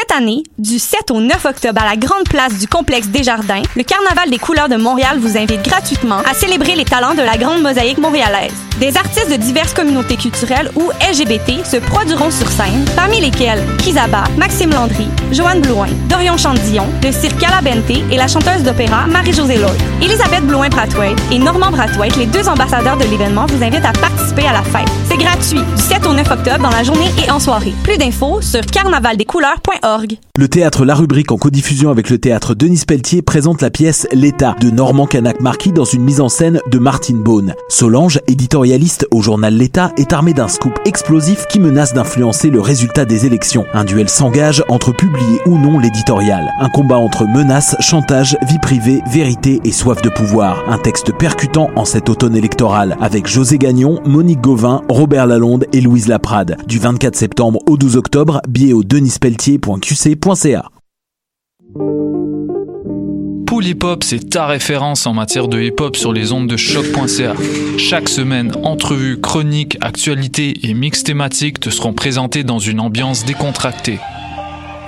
Cette année, du 7 au 9 octobre à la grande place du complexe Desjardins, le Carnaval des couleurs de Montréal vous invite gratuitement à célébrer les talents de la grande mosaïque montréalaise. Des artistes de diverses communautés culturelles ou LGBT se produiront sur scène, parmi lesquels Kizaba, Maxime Landry, Joanne Blouin, Dorion Chandillon, le cirque Calabente et la chanteuse d'opéra Marie-Josée Lloyd. Elisabeth Blouin-Brathwaite et Normand Brathwaite, les deux ambassadeurs de l'événement, vous invitent à participer à la fête. C'est gratuit, du 7 au 9 octobre dans la journée et en soirée. Plus d'infos sur carnavaldescouleurs.org. Le théâtre La Rubrique en codiffusion avec le théâtre Denis Pelletier présente la pièce L'État de Normand Canac Marquis dans une mise en scène de Martine Beaune. Solange, éditorialiste au journal L'État, est armée d'un scoop explosif qui menace d'influencer le résultat des élections. Un duel s'engage entre publier ou non l'éditorial. Un combat entre menaces, chantage, vie privée, vérité et soif de pouvoir. Un texte percutant en cet automne électoral avec José Gagnon, Monique Gauvin, Robert Lalonde et Louise Laprade. Du 24 septembre au 12 octobre, billet au Pool Hip Hop, c'est ta référence en matière de hip hop sur les ondes de choc.ca. Chaque semaine, entrevues, chroniques, actualités et mix thématiques te seront présentés dans une ambiance décontractée.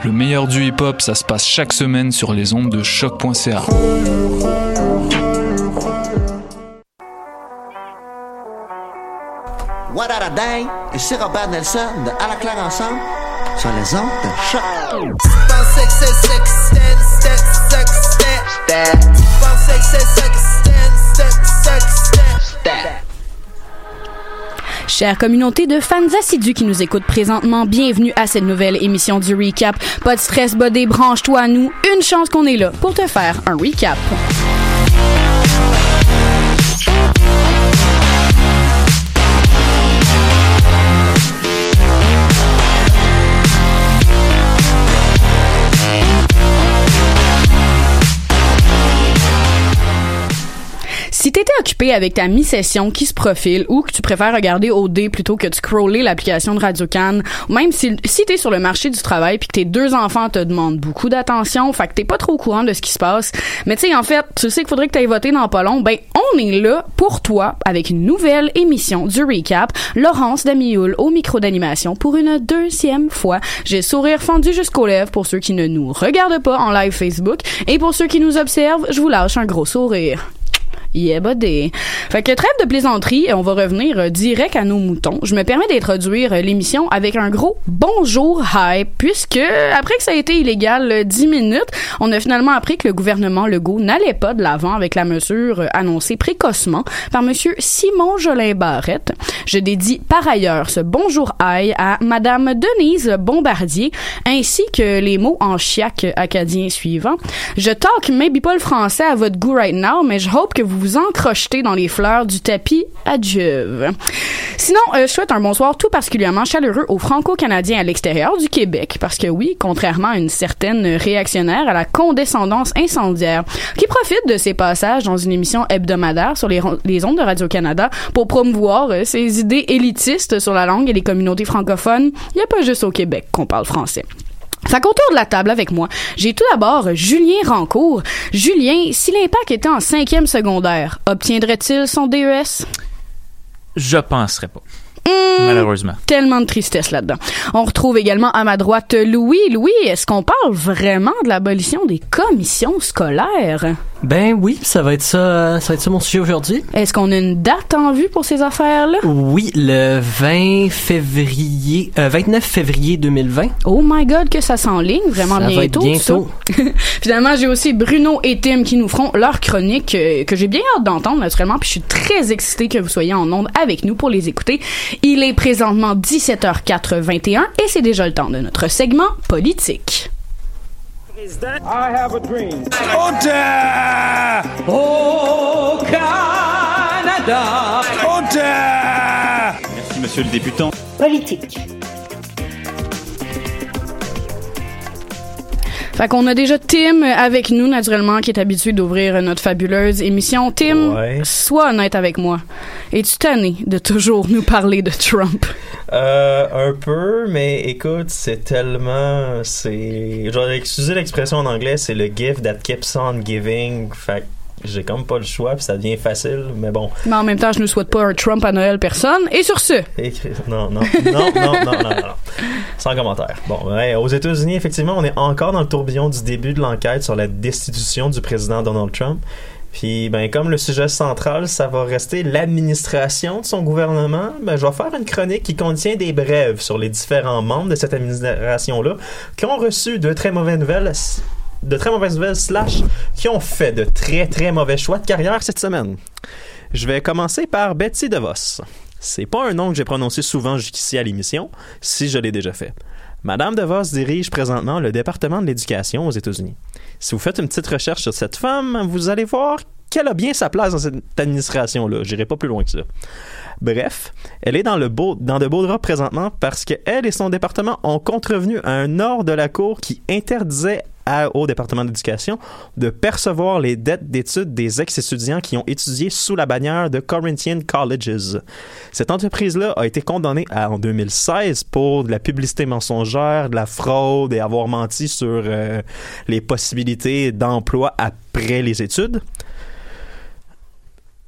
Le meilleur du hip hop, ça se passe chaque semaine sur les ondes de choc.ca. What a day? Ici Robert Nelson de À la claire ensemble sur les de. Chère communauté de fans assidus qui nous écoutent présentement, bienvenue à cette nouvelle émission du Recap. Pas de stress, bodé, branche-toi à nous. Une chance qu'on est là pour te faire un recap. Si t'étais occupé avec ta mi-session qui se profile ou que tu préfères regarder OD plutôt que de scroller l'application de Radio Cannes, même si, si t'es sur le marché du travail puis que tes deux enfants te demandent beaucoup d'attention, fait que t'es pas trop au courant de ce qui se passe, mais tu sais, en fait, tu sais qu'il faudrait que t'ailles voter dans pas long, ben, on est là pour toi avec une nouvelle émission du Recap. Laurence Damioul au micro d'animation pour une deuxième fois. J'ai sourire fendu jusqu'aux lèvres pour ceux qui ne nous regardent pas en live Facebook et pour ceux qui nous observent, je vous lâche un gros sourire. Yeah, buddy. Fait que trêve de plaisanterie, on va revenir euh, direct à nos moutons. Je me permets d'introduire euh, l'émission avec un gros bonjour hype, puisque après que ça a été illégal euh, 10 minutes, on a finalement appris que le gouvernement Legault n'allait pas de l'avant avec la mesure euh, annoncée précocement par monsieur Simon Jolin Barrette. Je dédie par ailleurs ce bonjour hype à madame Denise Bombardier, ainsi que les mots en chiac acadien suivants. Je talk maybe pas le français à votre goût right now, mais je hope que vous vous encrochetez dans les fleurs du tapis adieu. Sinon, euh, je souhaite un bonsoir tout particulièrement chaleureux aux Franco-Canadiens à l'extérieur du Québec, parce que oui, contrairement à une certaine réactionnaire à la condescendance incendiaire, qui profite de ses passages dans une émission hebdomadaire sur les ondes de Radio-Canada pour promouvoir euh, ses idées élitistes sur la langue et les communautés francophones, il n'y a pas juste au Québec qu'on parle français. Qu'autour de la table avec moi, j'ai tout d'abord Julien Rancourt. Julien, si l'impact était en cinquième secondaire, obtiendrait-il son DES? Je penserais pas. Hmm, Malheureusement. Tellement de tristesse là-dedans. On retrouve également à ma droite Louis. Louis, est-ce qu'on parle vraiment de l'abolition des commissions scolaires? Ben oui, ça va être ça, ça va être ça mon sujet aujourd'hui. Est-ce qu'on a une date en vue pour ces affaires-là? Oui, le 20 février, euh, 29 février 2020. Oh my god, que ça s'enligne vraiment Ça va être bientôt. bientôt. ça. Finalement, j'ai aussi Bruno et Tim qui nous feront leur chronique euh, que j'ai bien hâte d'entendre naturellement. Puis je suis très excitée que vous soyez en onde avec nous pour les écouter. Il est présentement 17h421 et c'est déjà le temps de notre segment politique. I have a dream. Oh Canada! Merci, monsieur le députant. Politique. Fait qu'on a déjà Tim avec nous, naturellement, qui est habitué d'ouvrir notre fabuleuse émission. Tim, Ouais. sois honnête avec moi. Es-tu tanné de toujours nous parler de Trump? Euh, un peu, mais écoute, c'est tellement, c'est, genre, excusez l'expression en anglais, c'est le gift that keeps on giving. Fait j'ai comme pas le choix, puis ça devient facile, mais bon. Mais en même temps, je ne souhaite pas un Trump à Noël, personne. Et sur ce, Non, non, non, non, non, non, non. Sans commentaire. Bon, ouais, aux États-Unis, effectivement, on est encore dans le tourbillon du début de l'enquête sur la destitution du président Donald Trump. Puis, ben, comme le sujet central, ça va rester l'administration de son gouvernement, ben, je vais faire une chronique qui contient des brèves sur les différents membres de cette administration-là qui ont reçu de très mauvaises nouvelles, de très mauvaises nouvelles, slash, qui ont fait de très, très mauvais choix de carrière cette semaine. Je vais commencer par Betsy DeVos. C'est pas un nom que j'ai prononcé souvent jusqu'ici à l'émission, si je l'ai déjà fait. Madame DeVos dirige présentement le département de l'éducation aux États-Unis. Si vous faites une petite recherche sur cette femme, vous allez voir qu'elle a bien sa place dans cette administration-là. J'irai pas plus loin que ça. Bref, elle est dans, le beau, dans de beaux draps présentement parce qu'elle et son département ont contrevenu à un ordre de la Cour qui interdisait au département d'éducation de percevoir les dettes d'études des ex-étudiants qui ont étudié sous la bannière de Corinthian Colleges. Cette entreprise-là a été condamnée en 2016 pour de la publicité mensongère, de la fraude et avoir menti sur euh, les possibilités d'emploi après les études.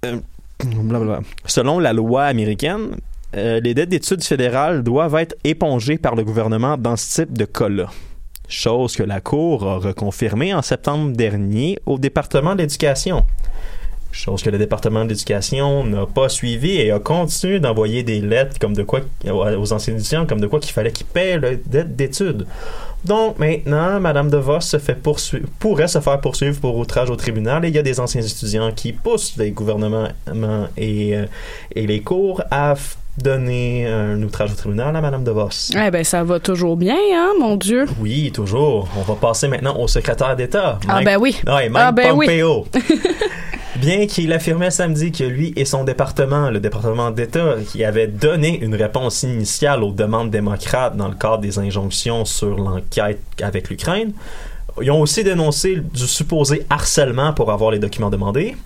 Euh, blablabla. Selon la loi américaine, euh, les dettes d'études fédérales doivent être épongées par le gouvernement dans ce type de cas-là. Chose que la Cour a reconfirmée en septembre dernier au département de l'éducation. Chose que le département de l'éducation n'a pas suivi et a continué d'envoyer des lettres comme de quoi aux anciens étudiants comme de quoi qu'il fallait qu'ils paient la dette d'études. Donc maintenant, Madame DeVos se pourrait se faire poursuivre pour outrage au tribunal et il y a des anciens étudiants qui poussent les gouvernements et, euh, et les cours à donner un outrage au tribunal à Madame DeVos. eh ben, ça va toujours bien, hein, mon Dieu. Oui, toujours. On va passer maintenant au secrétaire d'État. Ah, ben oui. Ouais, Mike Ah, ben oui. Pompeo. Bien qu'il affirmait samedi que lui et son département, le département d'État, qui avait donné une réponse initiale aux demandes démocrates dans le cadre des injonctions sur l'enquête avec l'Ukraine, ils ont aussi dénoncé du supposé harcèlement pour avoir les documents demandés.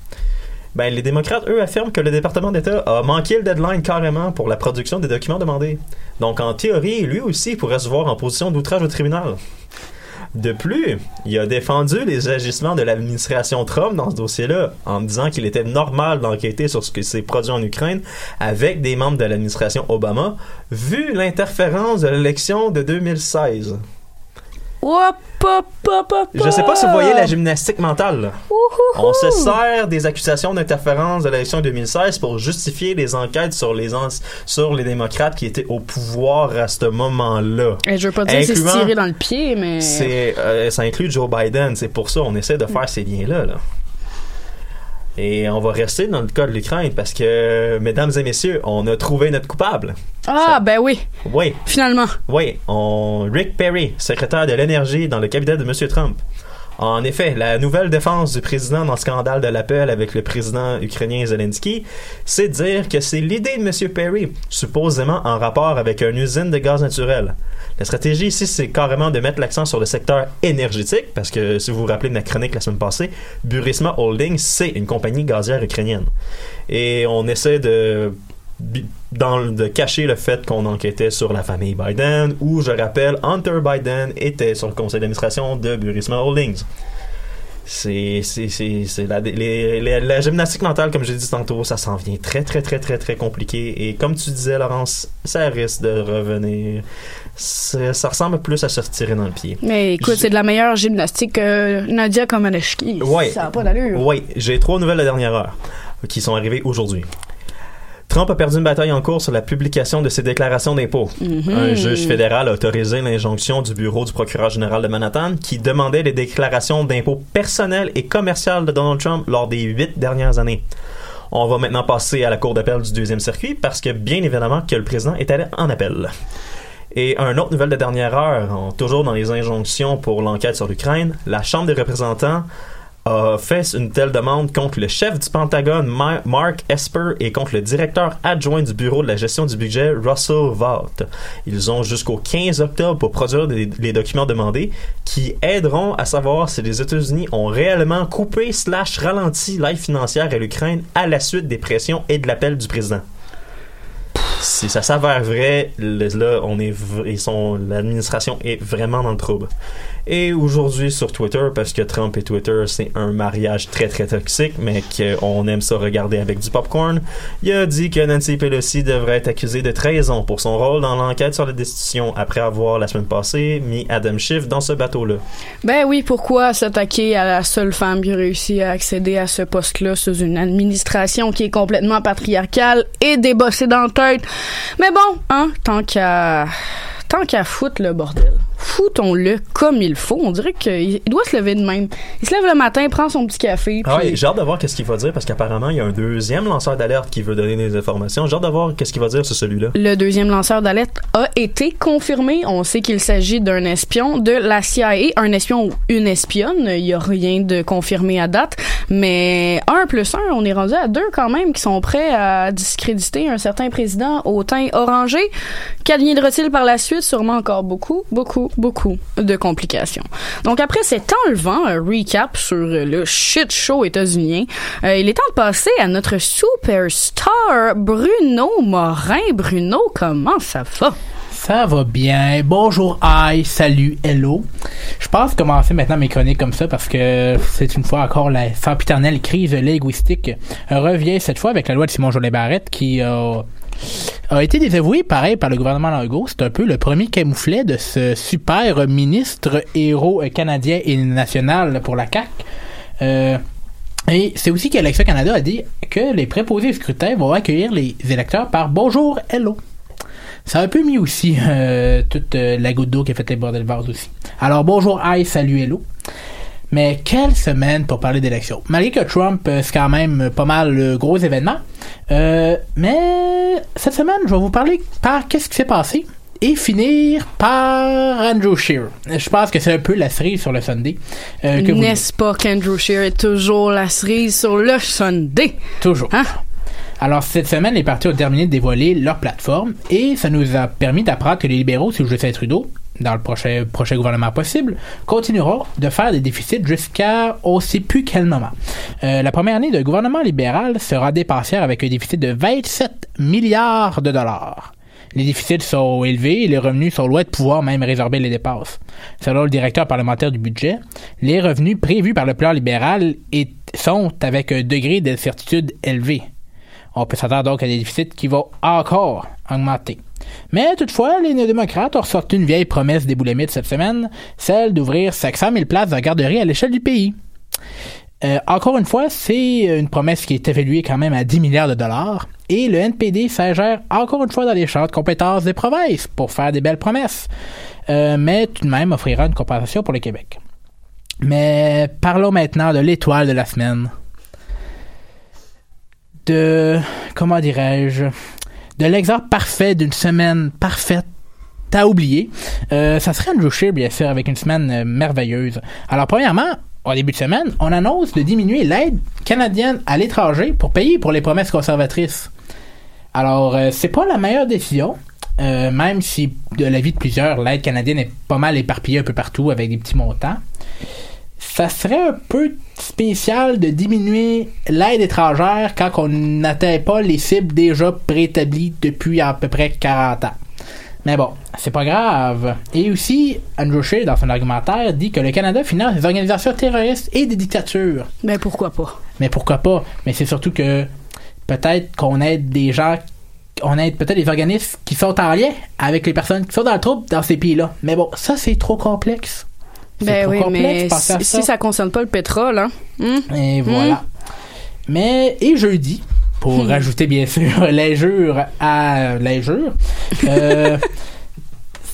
Ben, les démocrates, eux, affirment que le département d'État a manqué le deadline carrément pour la production des documents demandés. Donc, en théorie, lui aussi pourrait se voir en position d'outrage au tribunal. De plus, il a défendu les agissements de l'administration Trump dans ce dossier-là, en disant qu'il était normal d'enquêter sur ce qui s'est produit en Ukraine avec des membres de l'administration Obama, vu l'interférence de l'élection de 2016. Hop, hop, hop, hop, Je sais pas si vous voyez la gymnastique mentale. là. On se sert des accusations d'interférence de l'élection 2016 pour justifier les enquêtes sur les, ans- sur les démocrates qui étaient au pouvoir à ce moment-là. Eh, je veux pas dire que c'est se Incluant- tirer dans le pied, mais. C'est, euh, ça inclut Joe Biden. C'est pour ça on essaie de faire ces liens-là. là. Et on va rester dans le cas de l'Ukraine parce que, mesdames et messieurs, on a trouvé notre coupable. Ah, ben oui, Oui, finalement. oui, on, Rick Perry, secrétaire de l'énergie dans le cabinet de M. Trump. En effet, la nouvelle défense du président dans le scandale de l'appel avec le président ukrainien Zelensky, c'est dire que c'est l'idée de M. Perry, supposément en rapport avec une usine de gaz naturel. La stratégie ici, c'est carrément de mettre l'accent sur le secteur énergétique, parce que si vous vous rappelez de ma chronique la semaine passée, Burisma Holdings, c'est une compagnie gazière ukrainienne. Et on essaie de de cacher le fait qu'on enquêtait sur la famille Biden, où, je rappelle, Hunter Biden était sur le conseil d'administration de Burisma Holdings. C'est c'est- la, les- les- la gymnastique mentale, comme j'ai dit tantôt, ça s'en vient très, très, très, très, très compliqué. Et comme tu disais, Laurence, ça risque de revenir. Ça, ça ressemble plus à se retirer dans le pied. Mais écoute, c'est de la meilleure gymnastique que Nadia Comaneci. Ouais. Ça n'a pas d'allure. Oui, j'ai trois nouvelles de dernière heure qui sont arrivées aujourd'hui. Trump a perdu une bataille en cours sur la publication de ses déclarations d'impôts. Mhm. Un juge fédéral a autorisé l'injonction du bureau du procureur général de Manhattan qui demandait les déclarations d'impôts personnels et commerciales de Donald Trump lors des huit dernières années. On va maintenant passer à la cour d'appel du deuxième circuit parce que bien évidemment que le président est allé en appel. Et un autre nouvelle de dernière heure, toujours dans les injonctions pour l'enquête sur l'Ukraine, la Chambre des représentants a fait une telle demande contre le chef du Pentagone, Ma- Mark Esper, et contre le directeur adjoint du Bureau de la gestion du budget, Russell Vought. Ils ont jusqu'au 15 octobre pour produire les documents demandés qui aideront à savoir si les États-Unis ont réellement coupé slash ralenti l'aide financière à l'Ukraine à la suite des pressions et de l'appel du président. Si ça s'avère vrai, là, on est, ils sont, l'administration est vraiment dans le trouble. Et aujourd'hui sur Twitter, parce que Trump et Twitter, c'est un mariage très très toxique, mais qu'on aime ça regarder avec du popcorn, il a dit que Nancy Pelosi devrait être accusée de trahison pour son rôle dans l'enquête sur la destitution après avoir, la semaine passée, mis Adam Schiff dans ce bateau-là. Ben oui, pourquoi s'attaquer à la seule femme qui a réussi à accéder à ce poste-là sous une administration qui est complètement patriarcale et débossée dans la tête? Mais bon, hein, tant qu'à tant qu'à foutre le bordel. Foutons-le comme il faut. On dirait qu'il doit se lever de même. Il se lève le matin, prend son petit café. Ah ouais, j'ai hâte de voir qu'est-ce qu'il va dire parce qu'apparemment il y a un deuxième lanceur d'alerte qui veut donner des informations. J'ai hâte de voir qu'est-ce qu'il va dire sur celui-là. Le deuxième lanceur d'alerte a été confirmé. On sait qu'il s'agit d'un espion de la CIA, un espion ou une espionne. Il y a rien de confirmé à date, mais un plus un, on est rendu à deux quand même qui sont prêts à discréditer un certain président au teint orangé. Qu'adviendra-t-il par la suite Sûrement encore beaucoup, beaucoup, beaucoup de complications. Donc après cet enlevant un recap sur le shit show états-unien, euh, il est temps de passer à notre superstar Bruno Morin. Bruno, comment ça va? Ça va bien. Bonjour, hi, salut, hello. Je pense commencer maintenant mes chroniques comme ça parce que c'est une fois encore la sempiternelle crise linguistique revient cette fois avec la loi de Simon Jolin Barrette qui a, a été désavouée pareil par le gouvernement Legault. C'est un peu le premier camouflet de ce super ministre héros canadien et national pour la CAQ. Euh, et c'est aussi qu'Alexa Canada a dit que les préposés au scrutin vont accueillir les électeurs par bonjour, hello. Ça a un peu mis aussi euh, toute euh, la goutte d'eau qui a fait les bordel bars aussi. Alors bonjour, hi, salut, hello. Mais quelle semaine pour parler d'élections? Malgré que Trump, euh, c'est quand même pas mal le gros événement. Euh, mais cette semaine, je vais vous parler par qu'est-ce qui s'est passé et finir par Andrew Scheer. Je pense que c'est un peu la cerise sur le Sunday. euh, N'est-ce pas qu'Andrew Scheer est toujours la cerise sur le Sunday? Toujours. Alors, cette semaine, les partis ont terminé de dévoiler leur plateforme et ça nous a permis d'apprendre que les libéraux, sous Justin Trudeau, dans le prochain, prochain gouvernement possible, continueront de faire des déficits jusqu'à on sait plus quel moment. Euh, la première année de gouvernement libéral sera dépensière avec un déficit de 27 milliards de dollars. Les déficits sont élevés et les revenus sont loin de pouvoir même résorber les dépenses. Selon le directeur parlementaire du budget, les revenus prévus par le plan libéral sont avec un degré d'incertitude élevé. On peut s'attendre donc à des déficits qui vont encore augmenter. Mais toutefois, les néo-démocrates ont ressorti une vieille promesse des boulémites cette semaine, celle d'ouvrir 500 000 places de garderie à l'échelle du pays. Euh, encore une fois, c'est une promesse qui est évaluée quand même à 10 milliards de dollars. Et le NPD s'ingère encore une fois dans les champs de compétences des provinces pour faire des belles promesses. Euh, mais tout de même offrira une compensation pour le Québec. Mais parlons maintenant de l'étoile de la semaine. De, comment dirais-je, de l'exemple parfait d'une semaine parfaite à oublier. Euh, ça serait Andrew Scheer, bien sûr, avec une semaine euh, merveilleuse. Alors, premièrement, au début de semaine, on annonce de diminuer l'aide canadienne à l'étranger pour payer pour les promesses conservatrices. Alors, euh, c'est pas la meilleure décision, même si, de l'avis de plusieurs, l'aide canadienne est pas mal éparpillée un peu partout avec des petits montants. Ça serait un peu spécial de diminuer l'aide étrangère quand on n'atteint pas les cibles déjà préétablies depuis à peu près 40 ans. Mais bon, c'est pas grave. Et aussi, Andrew Scheer, dans son argumentaire, dit que le Canada finance des organisations terroristes et des dictatures. Ben pourquoi pas? Mais pourquoi pas? Mais c'est surtout que peut-être qu'on aide des gens, on aide peut-être des organismes qui sont en lien avec les personnes qui sont dans le trouble dans ces pays-là. Mais bon, ça c'est trop complexe. Ben oui, complexe, mais penser à si, si ça concerne pas le pétrole, hein? Hmm? Et voilà. Mais, et jeudi, pour Hmm. rajouter bien sûr l'injure à l'injure, euh,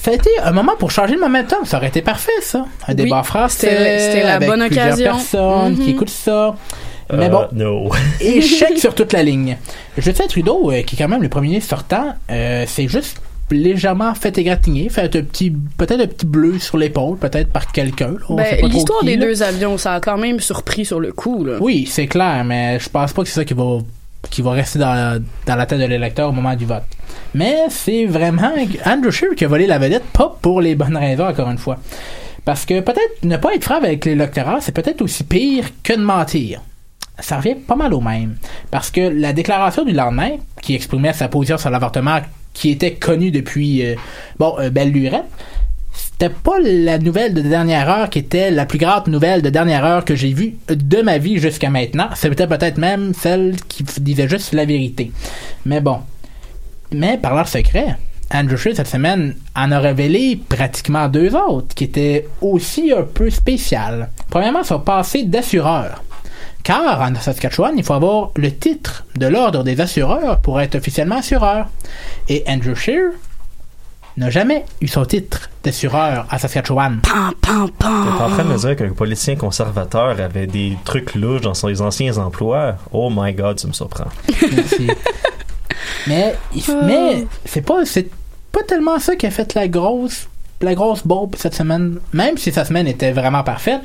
ça a été un moment pour changer le momentum. Ça aurait été parfait, ça. Un débat Oui, français. c'était- c'était la avec bonne plusieurs occasion. personnes qui Mhm. écoutent ça. Mais Euh, bon, no. échec sur toute la ligne. Justin Trudeau, euh, qui est quand même le premier ministre sortant, euh, c'est juste légèrement fait égratigner, fait un petit, peut-être un petit bleu sur l'épaule, peut-être par quelqu'un. Ben, l'histoire des là. deux avions, ça a quand même surpris sur le coup, là. Oui, c'est clair, mais je pense pas que c'est ça qui va qui va rester dans, dans la tête de l'électeur au moment du vote. Mais c'est vraiment Andrew Scheer qui a volé la vedette, pas pour les bonnes raisons, encore une fois. Parce que peut-être ne pas être franc avec l'électorat, c'est peut-être aussi pire que de mentir. Ça revient pas mal au même. Parce que la déclaration du lendemain, qui exprimait sa position sur l'avortement, qui était connue depuis, euh, bon, euh, belle lurette, c'était pas la nouvelle de dernière heure qui était la plus grande nouvelle de dernière heure que j'ai vue de ma vie jusqu'à maintenant. C'était peut-être même celle qui disait juste la vérité. Mais bon. Mais par leur secret, Andrew Scheer cette semaine en a révélé pratiquement deux autres qui étaient aussi un peu spéciales. Premièrement, son passé d'assureur. Car en Saskatchewan, il faut avoir le titre de l'ordre des assureurs pour être officiellement assureur. Et Andrew Scheer n'a jamais eu son titre d'assureur à Saskatchewan. Pam, pam, T'es en train de me dire qu'un politicien conservateur avait des trucs louches dans ses anciens emplois? Oh my god, ça me surprend. Merci. mais mais c'est pas c'est pas tellement ça qui a fait la grosse la grosse bombe cette semaine, même si sa semaine était vraiment parfaite.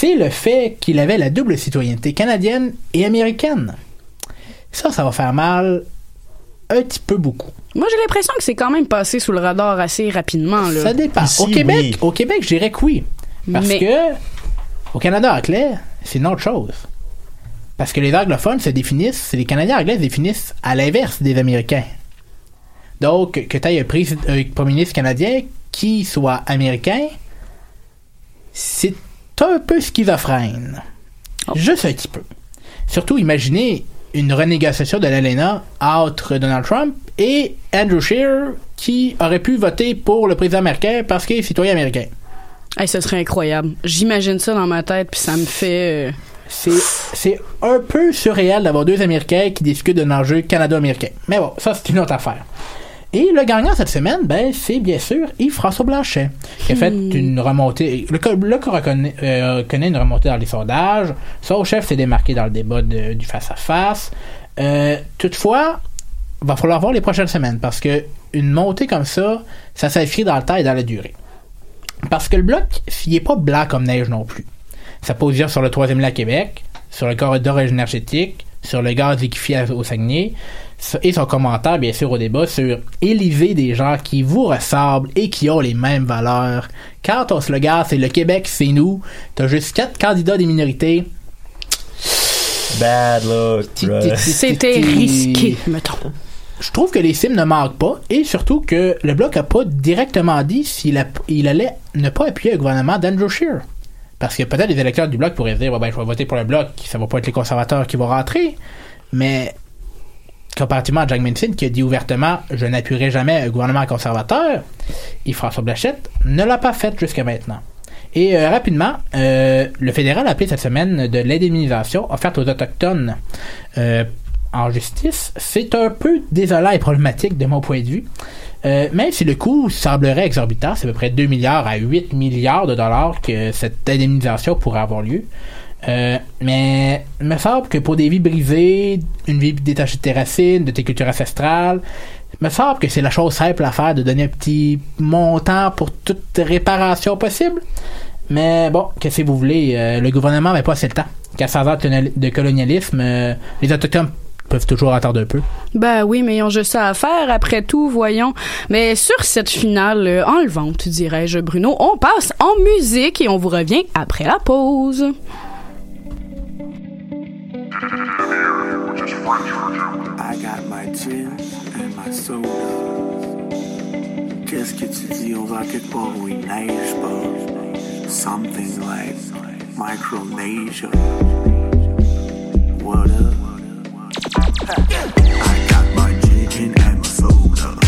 C'est le fait qu'il avait la double citoyenneté canadienne et américaine. Ça, ça va faire mal un petit peu beaucoup. Moi, j'ai l'impression que c'est quand même passé sous le radar assez rapidement. Là. Ça dépend. Ici, au Québec, oui. au Québec, je dirais que oui. Parce Mais- que au Canada anglais, c'est une autre chose. Parce que les anglophones se définissent, les Canadiens anglais se définissent à l'inverse des Américains. Donc, que tu aies un premier ministre canadien qui soit américain, c'est un peu schizophrène. Juste un petit peu. Surtout, imaginez une renégociation de l'ALENA entre Donald Trump et Andrew Scheer qui aurait pu voter pour le président américain parce qu'il est citoyen américain. Hey, ce serait incroyable. J'imagine ça dans ma tête, puis ça me fait. euh, C'est, un peu surréel d'avoir deux Américains qui discutent d'un enjeu Canada-américain. Mais bon, ça, c'est une autre affaire. Et le gagnant cette semaine, ben, c'est bien sûr Yves-François Blanchet, qui a fait une remontée. Le, le euh, connaît une remontée dans les sondages. Son chef s'est démarqué dans le débat de- du face-à-face. Euh, toutefois, va falloir voir les prochaines semaines parce que une montée comme ça, ça s'inscrit dans le temps et dans la durée. Parce que le bloc, il est pas blanc comme neige non plus. Sa position sur le troisième lac Québec, sur le corridor énergétique, sur le gaz liquéfié au Saguenay, et son commentaire, bien sûr, au débat sur élever des gens qui vous ressemblent et qui ont les mêmes valeurs. Quand ton slogan, c'est le Québec, c'est nous, t'as juste quatre candidats des minorités. Bad luck. C'était risqué, mettons. Je trouve que les cimes ne manquent pas et surtout que le Bloc a pas directement dit s'il il allait ne pas appuyer le gouvernement d'Andrew Scheer. Parce que peut-être les électeurs du Bloc pourraient se dire Ouais, ben, je vais voter pour le Bloc, ça va pas être les conservateurs qui vont rentrer. Mais comparativement à Jack Minson qui a dit ouvertement je n'appuierai jamais un gouvernement conservateur, et François Blachette ne l'a pas fait jusqu'à maintenant. Et euh, rapidement, euh, le fédéral a appelé cette semaine de l'indemnisation offerte aux Autochtones euh, en justice. C'est un peu désolant et problématique de mon point de vue. Même si le coût semblerait exorbitant, c'est à peu près 2 milliards à 8 milliards de dollars que cette indemnisation pourrait avoir lieu. Euh, mais il me semble que pour des vies brisées, une vie détachée de tes racines, de tes cultures ancestrales, il me semble que c'est la chose simple à faire de donner un petit montant pour toute réparation possible. Mais bon, qu'est-ce que vous voulez? euh, le gouvernement n'avait pas assez le temps. Qu'à 100 ans de colonial- de colonialisme, euh, les Autochtones peuvent toujours attendre un peu. Ben oui, mais ils ont juste ça à faire après tout, voyons. Mais sur cette finale enlevante, dirais-je, Bruno, on passe en musique et on vous revient après la pause. I got my gin and my soda. Qu'est-ce que tu dis, on va quelque part où il neige pas? Something like Micronesia. What up? I got my gin and my soda. And my soda.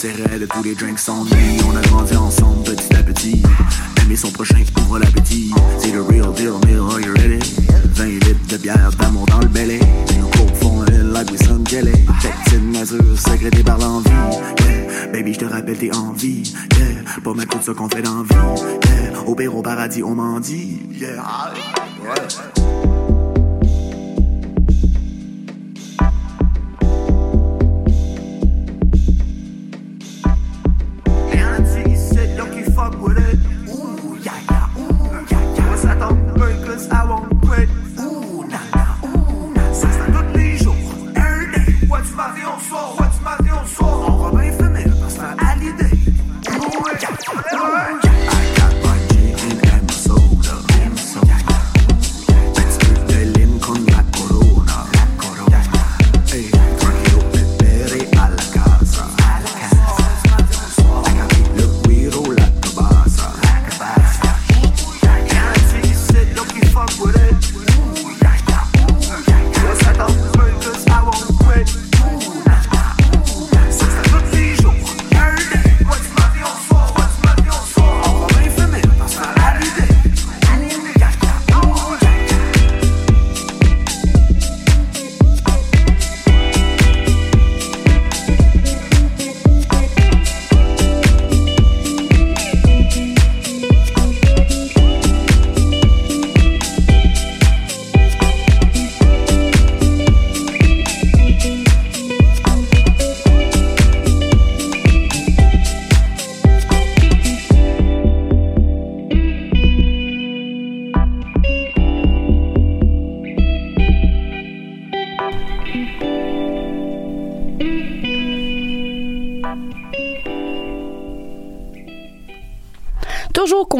C'est raide, tous les drinks s'ennuient. On a grandi ensemble petit à petit. Aimer son prochain ouvre l'appétit. C'est le real deal, meal, are you ready? 20 litres de bière d'amour dans le belly. Coke font un like with some jelly. Petite mesure sécrétée par l'envie. Yeah, baby, je te rappelle tes envies. Yeah, pas mettre tout ça qu'on fait dans vie. Yeah, au pire, au paradis, on m'en dit. Yeah, ouais.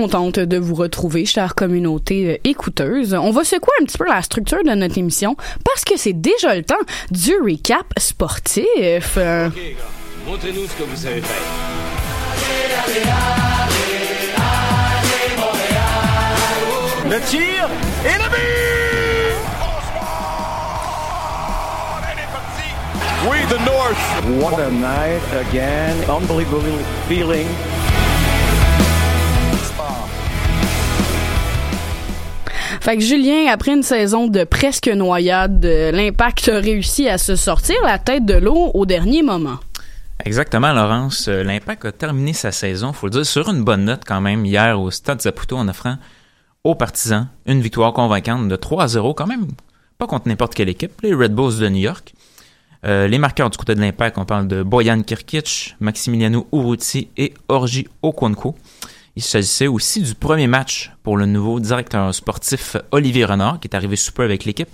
Contente de vous retrouver, chère communauté euh, écouteuse. On va secouer un petit peu la structure de notre émission parce que c'est déjà le temps du recap sportif. Euh, Montrez-nous ce que vous savez faire. Le tir et le but! We the North. What a night again. Unbelievable feeling. Fait que Julien, après une saison de presque noyade, euh, l'Impact a réussi à se sortir la tête de l'eau au dernier moment. Exactement, Laurence. Euh, L'Impact a terminé sa saison, faut le dire, sur une bonne note quand même hier au Stade Zaputo en offrant aux partisans une victoire convaincante de 3-0, quand même pas contre n'importe quelle équipe, les Red Bulls de New York. Euh, les marqueurs du côté de l'Impact, on parle de Boyan Kirkic, Maximiliano Urruti et Orji Okonkwo. Il s'agissait aussi du premier match pour le nouveau directeur sportif Olivier Renard, qui est arrivé sous peu avec l'équipe,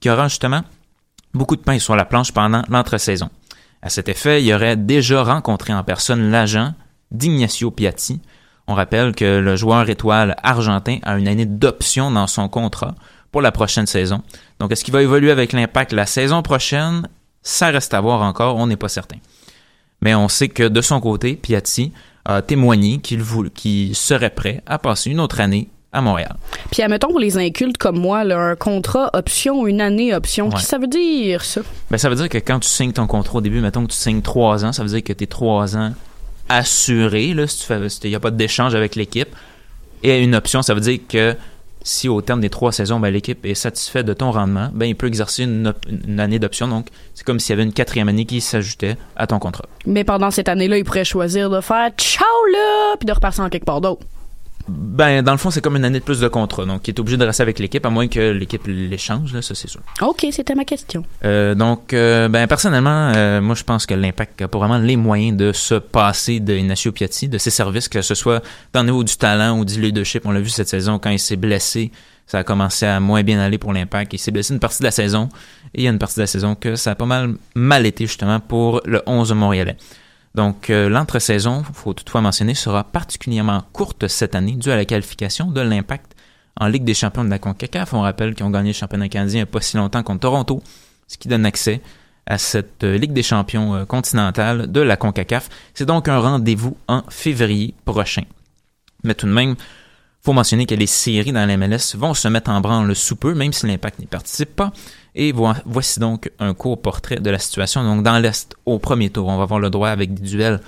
qui aura justement beaucoup de pain sur la planche pendant l'entre-saison. À cet effet, il aurait déjà rencontré en personne l'agent d'Ignacio Piatti. On rappelle que le joueur étoile argentin a une année d'option dans son contrat pour la prochaine saison. Donc, est-ce qu'il va évoluer avec l'impact la saison prochaine? Ça reste à voir encore, on n'est pas certain. Mais on sait que de son côté, Piatti a témoigné qu'il serait prêt à passer une autre année à Montréal. Puis, admettons, pour les incultes comme moi, là, un contrat option, une année option, Ouais. qu'est-ce que ça veut dire, ça? Ben, ça veut dire que quand tu signes ton contrat au début, mettons que tu signes trois ans, ça veut dire que tu es trois ans assuré, là, si tu fais, il n'y a pas d'échange avec l'équipe. Et une option, ça veut dire que si au terme des trois saisons, ben, l'équipe est satisfaite de ton rendement, ben, il peut exercer une, année d'option. Donc, c'est comme s'il y avait une quatrième année qui s'ajoutait à ton contrat. Mais pendant cette année-là, il pourrait choisir de faire ciao là, puis de repartir en quelque part d'autre. Ben, dans le fond, c'est comme une année de plus de contrat. Donc, il est obligé de rester avec l'équipe, à moins que l'équipe l'échange, là, ça c'est sûr. OK, c'était ma question. Euh, donc, euh, ben, personnellement, euh, moi, je pense que l'Impact a pas vraiment les moyens de se passer de Ignacio Piatti, de ses services, que ce soit dans le niveau du talent ou du leadership. On l'a vu cette saison, quand il s'est blessé, ça a commencé à moins bien aller pour l'Impact. Il s'est blessé une partie de la saison, et il y a une partie de la saison que ça a pas mal mal été, justement, pour le 11 Montréalais. Donc, euh, l'entre-saison, faut toutefois mentionner, sera particulièrement courte cette année due à la qualification de l'Impact en Ligue des champions de la CONCACAF. On rappelle qu'ils ont gagné le championnat canadien il n'y a pas si longtemps contre Toronto, ce qui donne accès à cette euh, Ligue des champions euh, continentale de la CONCACAF. C'est donc un rendez-vous en février prochain. Mais tout de même, faut mentionner que les séries dans la MLS vont se mettre en branle sous peu, même si l'Impact n'y participe pas. Et vo- voici donc un court portrait de la situation. Donc, dans l'Est, au premier tour, on va avoir le droit avec des duels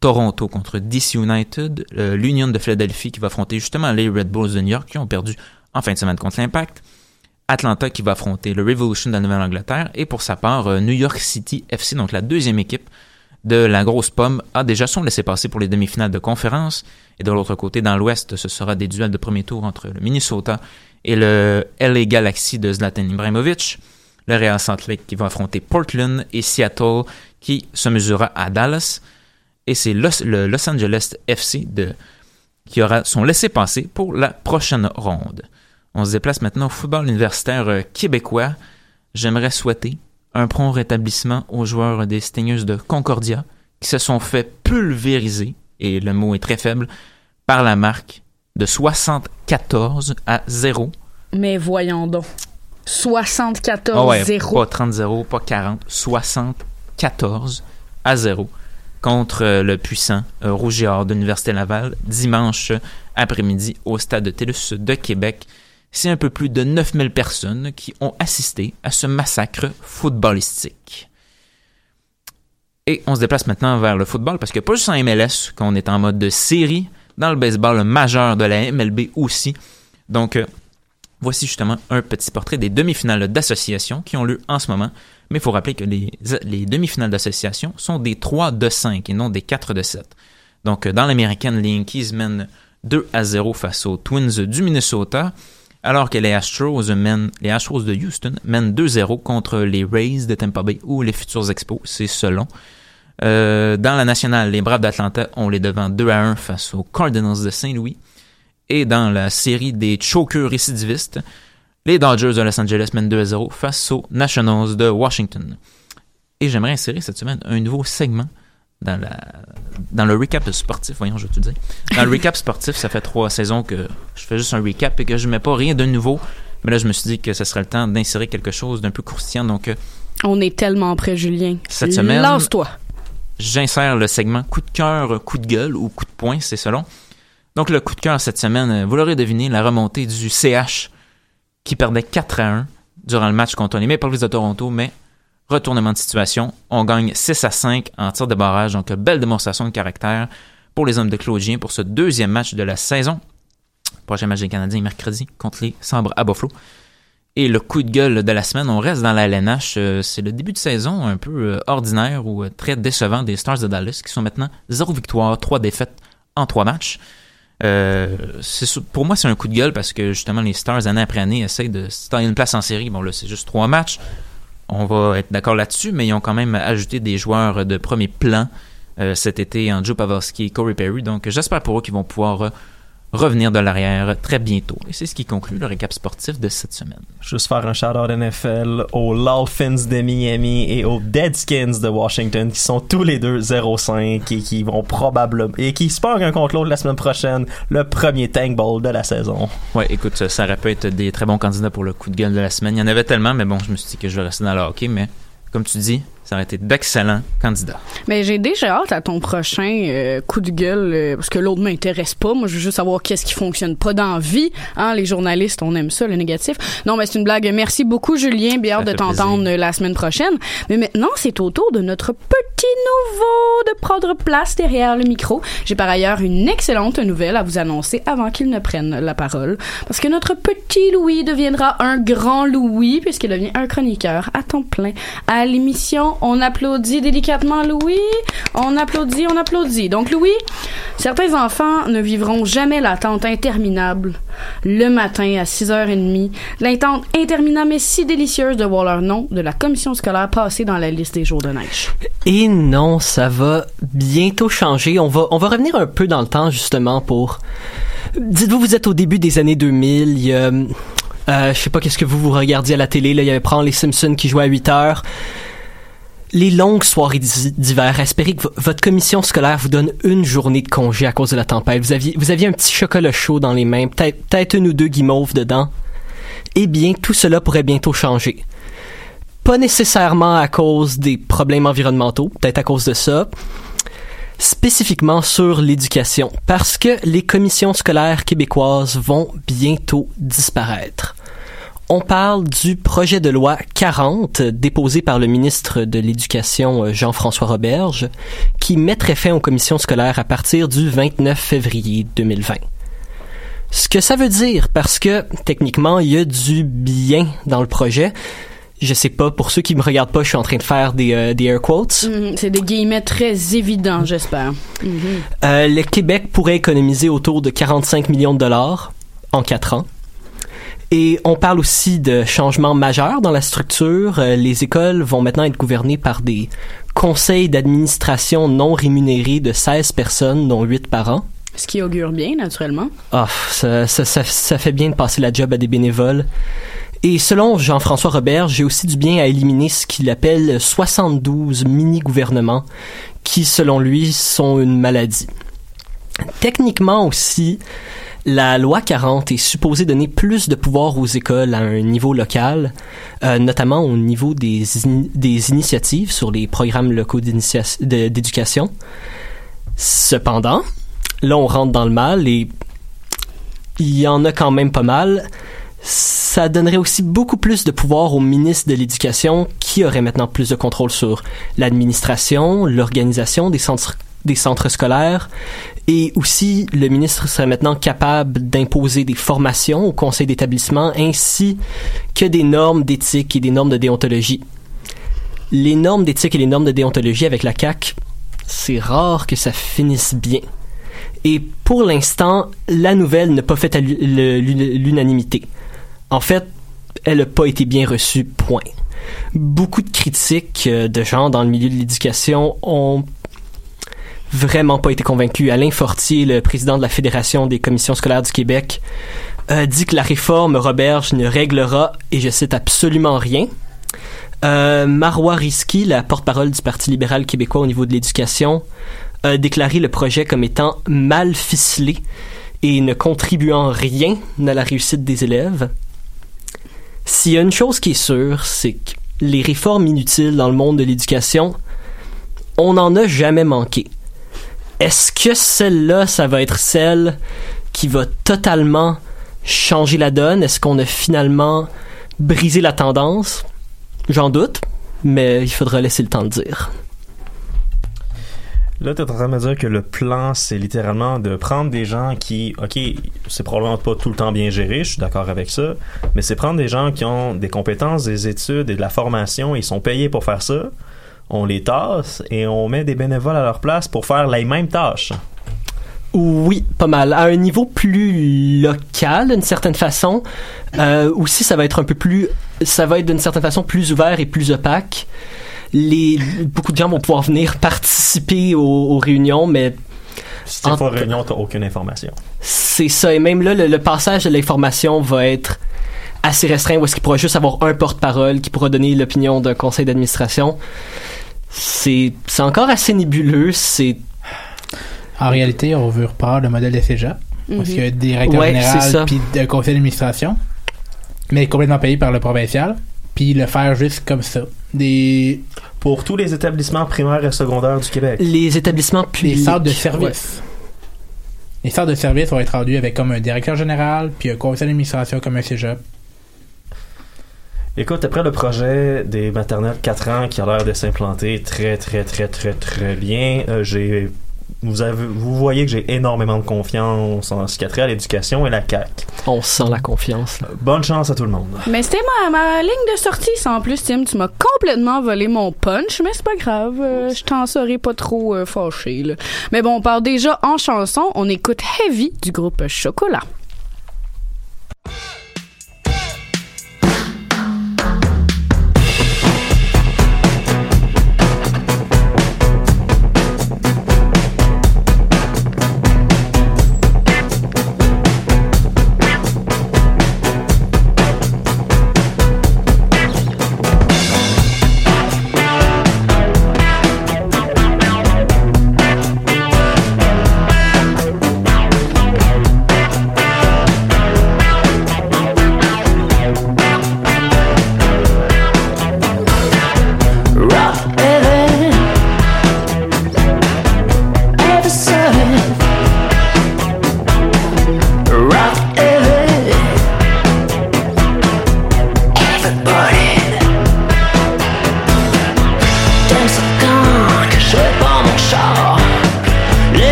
Toronto contre DC United, euh, l'Union de Philadelphie qui va affronter justement les Red Bulls de New York qui ont perdu en fin de semaine contre l'Impact, Atlanta qui va affronter le Revolution de la Nouvelle-Angleterre et pour sa part, euh, New York City FC, donc la deuxième équipe de la grosse pomme, a déjà son laissé passer pour les demi-finales de conférence. Et de l'autre côté, dans l'Ouest, ce sera des duels de premier tour entre le Minnesota et le LA Galaxy de Zlatan Ibrahimovic. Le Real Salt Lake qui va affronter Portland et Seattle qui se mesurera à Dallas. Et c'est le Los Angeles FC qui aura son laissé-passer pour la prochaine ronde. On se déplace maintenant au football universitaire euh, québécois. J'aimerais souhaiter un prompt rétablissement aux joueurs des Stingers de Concordia qui se sont fait pulvériser, et le mot est très faible, par la marque de 74 à 0. Mais voyons donc. 74 Ah ouais, 0. pas 30-0, pas 40, 74 à 0 contre euh, le puissant euh, Rouge et Or de l'Université Laval dimanche après-midi au stade de TELUS de Québec. C'est un peu plus de 9000 personnes qui ont assisté à ce massacre footballistique. Et on se déplace maintenant vers le football parce que pas juste en MLS qu'on est en mode de série, dans le baseball majeur de la MLB aussi. Donc, euh, voici justement un petit portrait des demi-finales d'association qui ont lieu en ce moment. Mais il faut rappeler que les, les demi-finales d'association sont des 3 de 5 et non des 4 de 7. Donc, euh, dans l'américaine, les Yankees mènent 2 à 0 face aux Twins du Minnesota, alors que les Astros, mènent, de Houston mènent 2-0 contre les Rays de Tampa Bay ou les futurs Expos, c'est selon. Euh, dans la nationale, les Braves d'Atlanta ont les devants 2 à 1 face aux Cardinals de Saint-Louis. Et dans la série des chokers récidivistes, les Dodgers de Los Angeles mènent 2 à 0 face aux Nationals de Washington. Et j'aimerais insérer cette semaine un nouveau segment dans, la, dans le recap sportif. Voyons, je vais te dire. Dans le recap sportif, ça fait trois saisons que je fais juste un recap et que je mets pas rien de nouveau. Mais là, je me suis dit que ce serait le temps d'insérer quelque chose d'un peu croustillant. Donc, euh, On est tellement près, Julien. Cette semaine- Lance-toi. J'insère le segment coup de cœur, coup de gueule ou coup de poing, c'est selon. Donc le coup de cœur cette semaine, euh, vous l'aurez deviné, la remontée du CH qui perdait 4 à 1 durant le match contre les Maple Leafs de Toronto, mais retournement de situation, on gagne 6 à 5 en tir de barrage, donc belle démonstration de caractère pour les hommes de Claudien pour ce deuxième match de la saison. Prochain match des Canadiens mercredi contre les Sabres à Buffalo. Et le coup de gueule de la semaine, on reste dans la LNH. euh, c'est le début de saison un peu euh, ordinaire ou euh, très décevant des Stars de Dallas qui sont maintenant 0 victoire, 3 défaites en 3 matchs. Pour moi, c'est un coup de gueule parce que justement, les Stars, année après année, essayent de tailler une place en série. Bon, là, c'est juste 3 matchs. On va être d'accord là-dessus, mais ils ont quand même ajouté des joueurs de premier plan cet été Joe Pavelski et Corey Perry. Donc, j'espère pour eux qu'ils vont pouvoir revenir de l'arrière très bientôt. Et c'est ce qui conclut le récap sportif de cette semaine. Juste faire un shout-out NFL aux Dolphins de Miami et aux Deadskins de Washington qui sont tous les deux 0-5 et qui vont probablement et qui se un contre l'autre la semaine prochaine le premier tank ball de la saison. Ouais, écoute, ça, ça aurait pu être des très bons candidats pour le coup de gueule de la semaine. Il y en avait tellement, mais bon, je me suis dit que je vais rester dans le hockey, mais comme tu dis, ça aurait été d'excellents candidats. Mais j'ai déjà hâte à ton prochain euh, coup de gueule euh, parce que l'autre m'intéresse pas. Moi, je veux juste savoir qu'est-ce qui fonctionne pas dans la vie. Hein, les journalistes, on aime ça, le négatif. Non, mais c'est une blague. Merci beaucoup, Julien. Bien hâte de t'entendre euh, la semaine prochaine. Mais maintenant, c'est au tour de notre petit nouveau de prendre place derrière le micro. J'ai par ailleurs une excellente nouvelle à vous annoncer avant qu'il ne prenne la parole. Parce que notre petit Louis deviendra un grand Louis puisqu'il devient un chroniqueur à temps plein à l'émission. On applaudit délicatement Louis. On applaudit, on applaudit. Donc Louis, certains enfants ne vivront jamais l'attente interminable le matin à 6h30. L'attente interminable mais si délicieuse de voir leur nom de la commission scolaire passer dans la liste des jours de neige. Et non, ça va bientôt changer. On va, revenir un peu dans le temps, justement, pour... Dites-vous, vous êtes au début des années 2000. Il y euh, je sais pas qu'est-ce que vous vous regardiez à la télé. Là, il y avait prendre les Simpsons qui jouaient à 8 heures. Les longues soirées d'hi- d'hiver, espérez que vo- votre commission scolaire vous donne une journée de congé à cause de la tempête. Vous aviez, un petit chocolat chaud dans les mains, peut-être une ou deux guimauves dedans. Eh bien, tout cela pourrait bientôt changer. Pas nécessairement à cause des problèmes environnementaux, peut-être à cause de ça, spécifiquement sur l'éducation, parce que les commissions scolaires québécoises vont bientôt disparaître. On parle du projet de loi 40 déposé par le ministre de l'Éducation euh, Jean-François Roberge qui mettrait fin aux commissions scolaires à partir du 29 février 2020. Ce que ça veut dire, parce que techniquement, il y a du bien dans le projet. Je sais pas, pour ceux qui me regardent pas, je suis en train de faire des, euh, des air quotes. Mhm, C'est des guillemets très évidents, j'espère. Mhm. Euh, le Québec pourrait économiser autour de 45 millions de dollars en quatre ans. Et on parle aussi de changements majeurs dans la structure. Euh, les écoles vont maintenant être gouvernées par des conseils d'administration non rémunérés de 16 personnes, dont 8 par an. Ce qui augure bien, naturellement. Ah, ça, ça, ça, ça fait bien de passer la job à des bénévoles. Et selon Jean-François Robert, j'ai aussi du bien à éliminer ce qu'il appelle 72 mini-gouvernements qui, selon lui, sont une maladie. Techniquement aussi, la loi 40 est supposée donner plus de pouvoir aux écoles à un niveau local, euh, notamment au niveau des, des initiatives sur les programmes locaux d'éducation. Cependant, là on rentre dans le mal et il y en a quand même pas mal. Ça donnerait aussi beaucoup plus de pouvoir au ministre de l'Éducation qui aurait maintenant plus de contrôle sur l'administration, l'organisation des centres, des centres scolaires et aussi le ministre serait maintenant capable d'imposer des formations au conseil d'établissement ainsi que des normes d'éthique et des normes de déontologie. Les normes d'éthique et les normes de déontologie avec la CAC, c'est rare que ça finisse bien. Et pour l'instant, la nouvelle n'a pas fait l'unanimité. En fait, elle n'a pas été bien reçue, point. Beaucoup de critiques euh, de gens dans le milieu de l'éducation ont vraiment pas été convaincus. Alain Fortier, le président de la Fédération des commissions scolaires du Québec, dit que la réforme Roberge ne réglera, et je cite, absolument rien. Euh, Marois Risky, la porte-parole du Parti libéral québécois au niveau de l'éducation, a déclaré le projet comme étant mal ficelé et ne contribuant rien à la réussite des élèves. S'il y a une chose qui est sûre, c'est que les réformes inutiles dans le monde de l'éducation, on n'en a jamais manqué. Est-ce que celle-là, ça va être celle qui va totalement changer la donne? Est-ce qu'on a finalement brisé la tendance? J'en doute, mais il faudra laisser le temps de dire. Là, tu es en train de me dire que le plan, c'est littéralement de prendre des gens qui, OK, c'est probablement pas tout le temps bien géré, je suis d'accord avec ça, mais c'est prendre des gens qui ont des compétences, des études et de la formation, ils sont payés pour faire ça, on les tasse et on met des bénévoles à leur place pour faire les mêmes tâches. Oui, pas mal. À un niveau plus local, d'une certaine façon. Euh, aussi, ça va être un peu plus, ça va être d'une certaine façon plus ouvert et plus opaque. Les, beaucoup de gens vont pouvoir venir participer aux, aux réunions, mais Si t'es pas réunion, t'as aucune information. c'est ça. Et même là, le, le passage de l'information va être assez restreint, où est-ce qu'il pourra juste avoir un porte-parole qui pourra donner l'opinion d'un conseil d'administration. C'est, c'est encore assez nébuleux. C'est En réalité, on veut reprendre le modèle de cégep. Parce qu'il y a un directeur Ouais, général puis un conseil d'administration. Mais complètement payé par le provincial. Puis le faire juste comme ça. Des, Pour tous les établissements primaires et secondaires du Québec. les établissements publics. centres de Ouais. service. Les centres de service vont être rendus avec comme un directeur général, puis un conseil d'administration comme un cégep. Écoute, après le projet des maternelles 4 ans qui a l'air de s'implanter très, très, très, très, très bien, euh, j'ai. Vous, avez, vous voyez que j'ai énormément de confiance en ce qui a trait à l'éducation et la CAQ. On sent la confiance. là. Bonne chance à tout le monde. Mais c'était ma, ma ligne de sortie, ça en plus, Tim. Tu m'as complètement volé mon punch, mais c'est pas grave. euh, je t'en serai pas trop euh, fâché, là. Mais bon, on part déjà en chanson. On écoute Heavy du groupe Chocolat.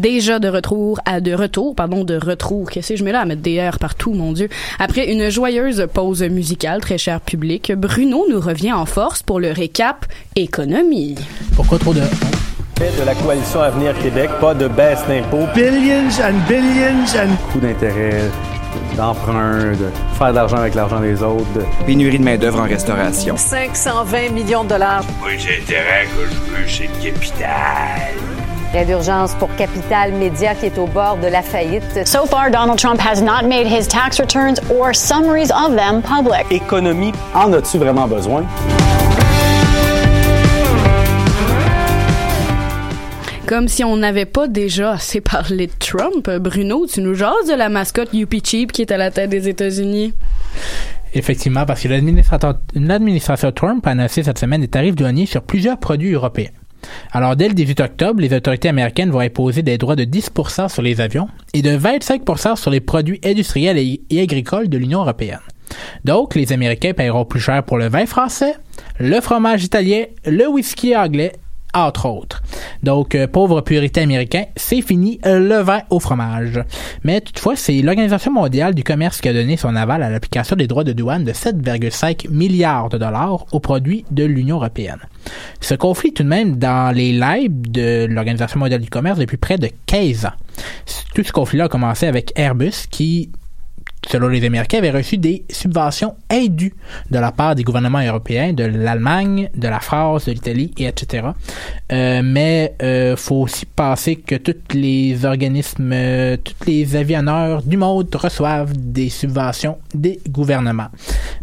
Déjà de retour à de retour, pardon, de retour. Qu'est-ce que je mets là à mettre des R partout, mon Dieu. Après une joyeuse pause musicale, très cher public, Bruno nous revient en force pour le récap économie. Pourquoi trop de de la coalition Avenir Québec, pas de baisse d'impôts. Billions and billions and coûts d'intérêt, d'emprunt, de faire de l'argent avec l'argent des autres. de- Pénurie de main-d'œuvre en restauration. 520 millions de dollars. Moi, j'ai intérêt que je veux, c'est le capital. Prêt d'urgence pour Capital Média qui est au bord de la faillite. So far, Donald Trump has not made his tax returns or summaries of them public. Économie, en as-tu vraiment besoin? Comme si on n'avait pas déjà assez parlé de Trump, Bruno, tu nous jases de la mascotte Youpi Cheap qui est à la tête des États-Unis. Effectivement, parce que l'administrateur- l'administration Trump a annoncé cette semaine des tarifs douaniers sur plusieurs produits européens. Alors, dès le 18 octobre, les autorités américaines vont imposer des droits de 10% sur les avions et de 25% sur les produits industriels et, agricoles de l'Union européenne. Donc, les Américains paieront plus cher pour le vin français, le fromage italien, le whisky anglais, entre autres. Donc, euh, pauvre purité américain, c'est fini le vin au fromage. Mais toutefois, c'est l'Organisation mondiale du commerce qui a donné son aval à l'application des droits de douane de 7,5 milliards de dollars aux produits de l'Union européenne. Ce conflit tout de même dans les lives de l'Organisation mondiale du commerce depuis près de 15 ans. Tout ce conflit-là a commencé avec Airbus qui selon les Américains, avaient reçu des subventions indues de la part des gouvernements européens, de l'Allemagne, de la France, de l'Italie, et etc. Euh, mais euh, faut aussi penser que tous les organismes, euh, tous les avionneurs du monde reçoivent des subventions des gouvernements.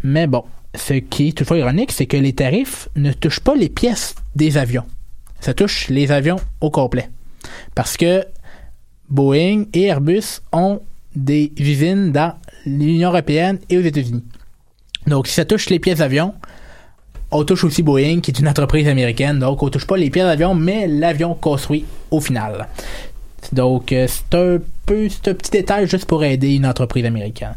Mais bon, ce qui est toutefois ironique, c'est que les tarifs ne touchent pas les pièces des avions. Ça touche les avions au complet. Parce que Boeing et Airbus ont des usines dans l'Union européenne et aux États-Unis. Donc, si ça touche les pièces d'avion, on touche aussi Boeing, qui est une entreprise américaine. Donc, on touche pas les pièces d'avion, mais l'avion construit au final. Donc, euh, c'est un peu, c'est un petit détail juste pour aider une entreprise américaine.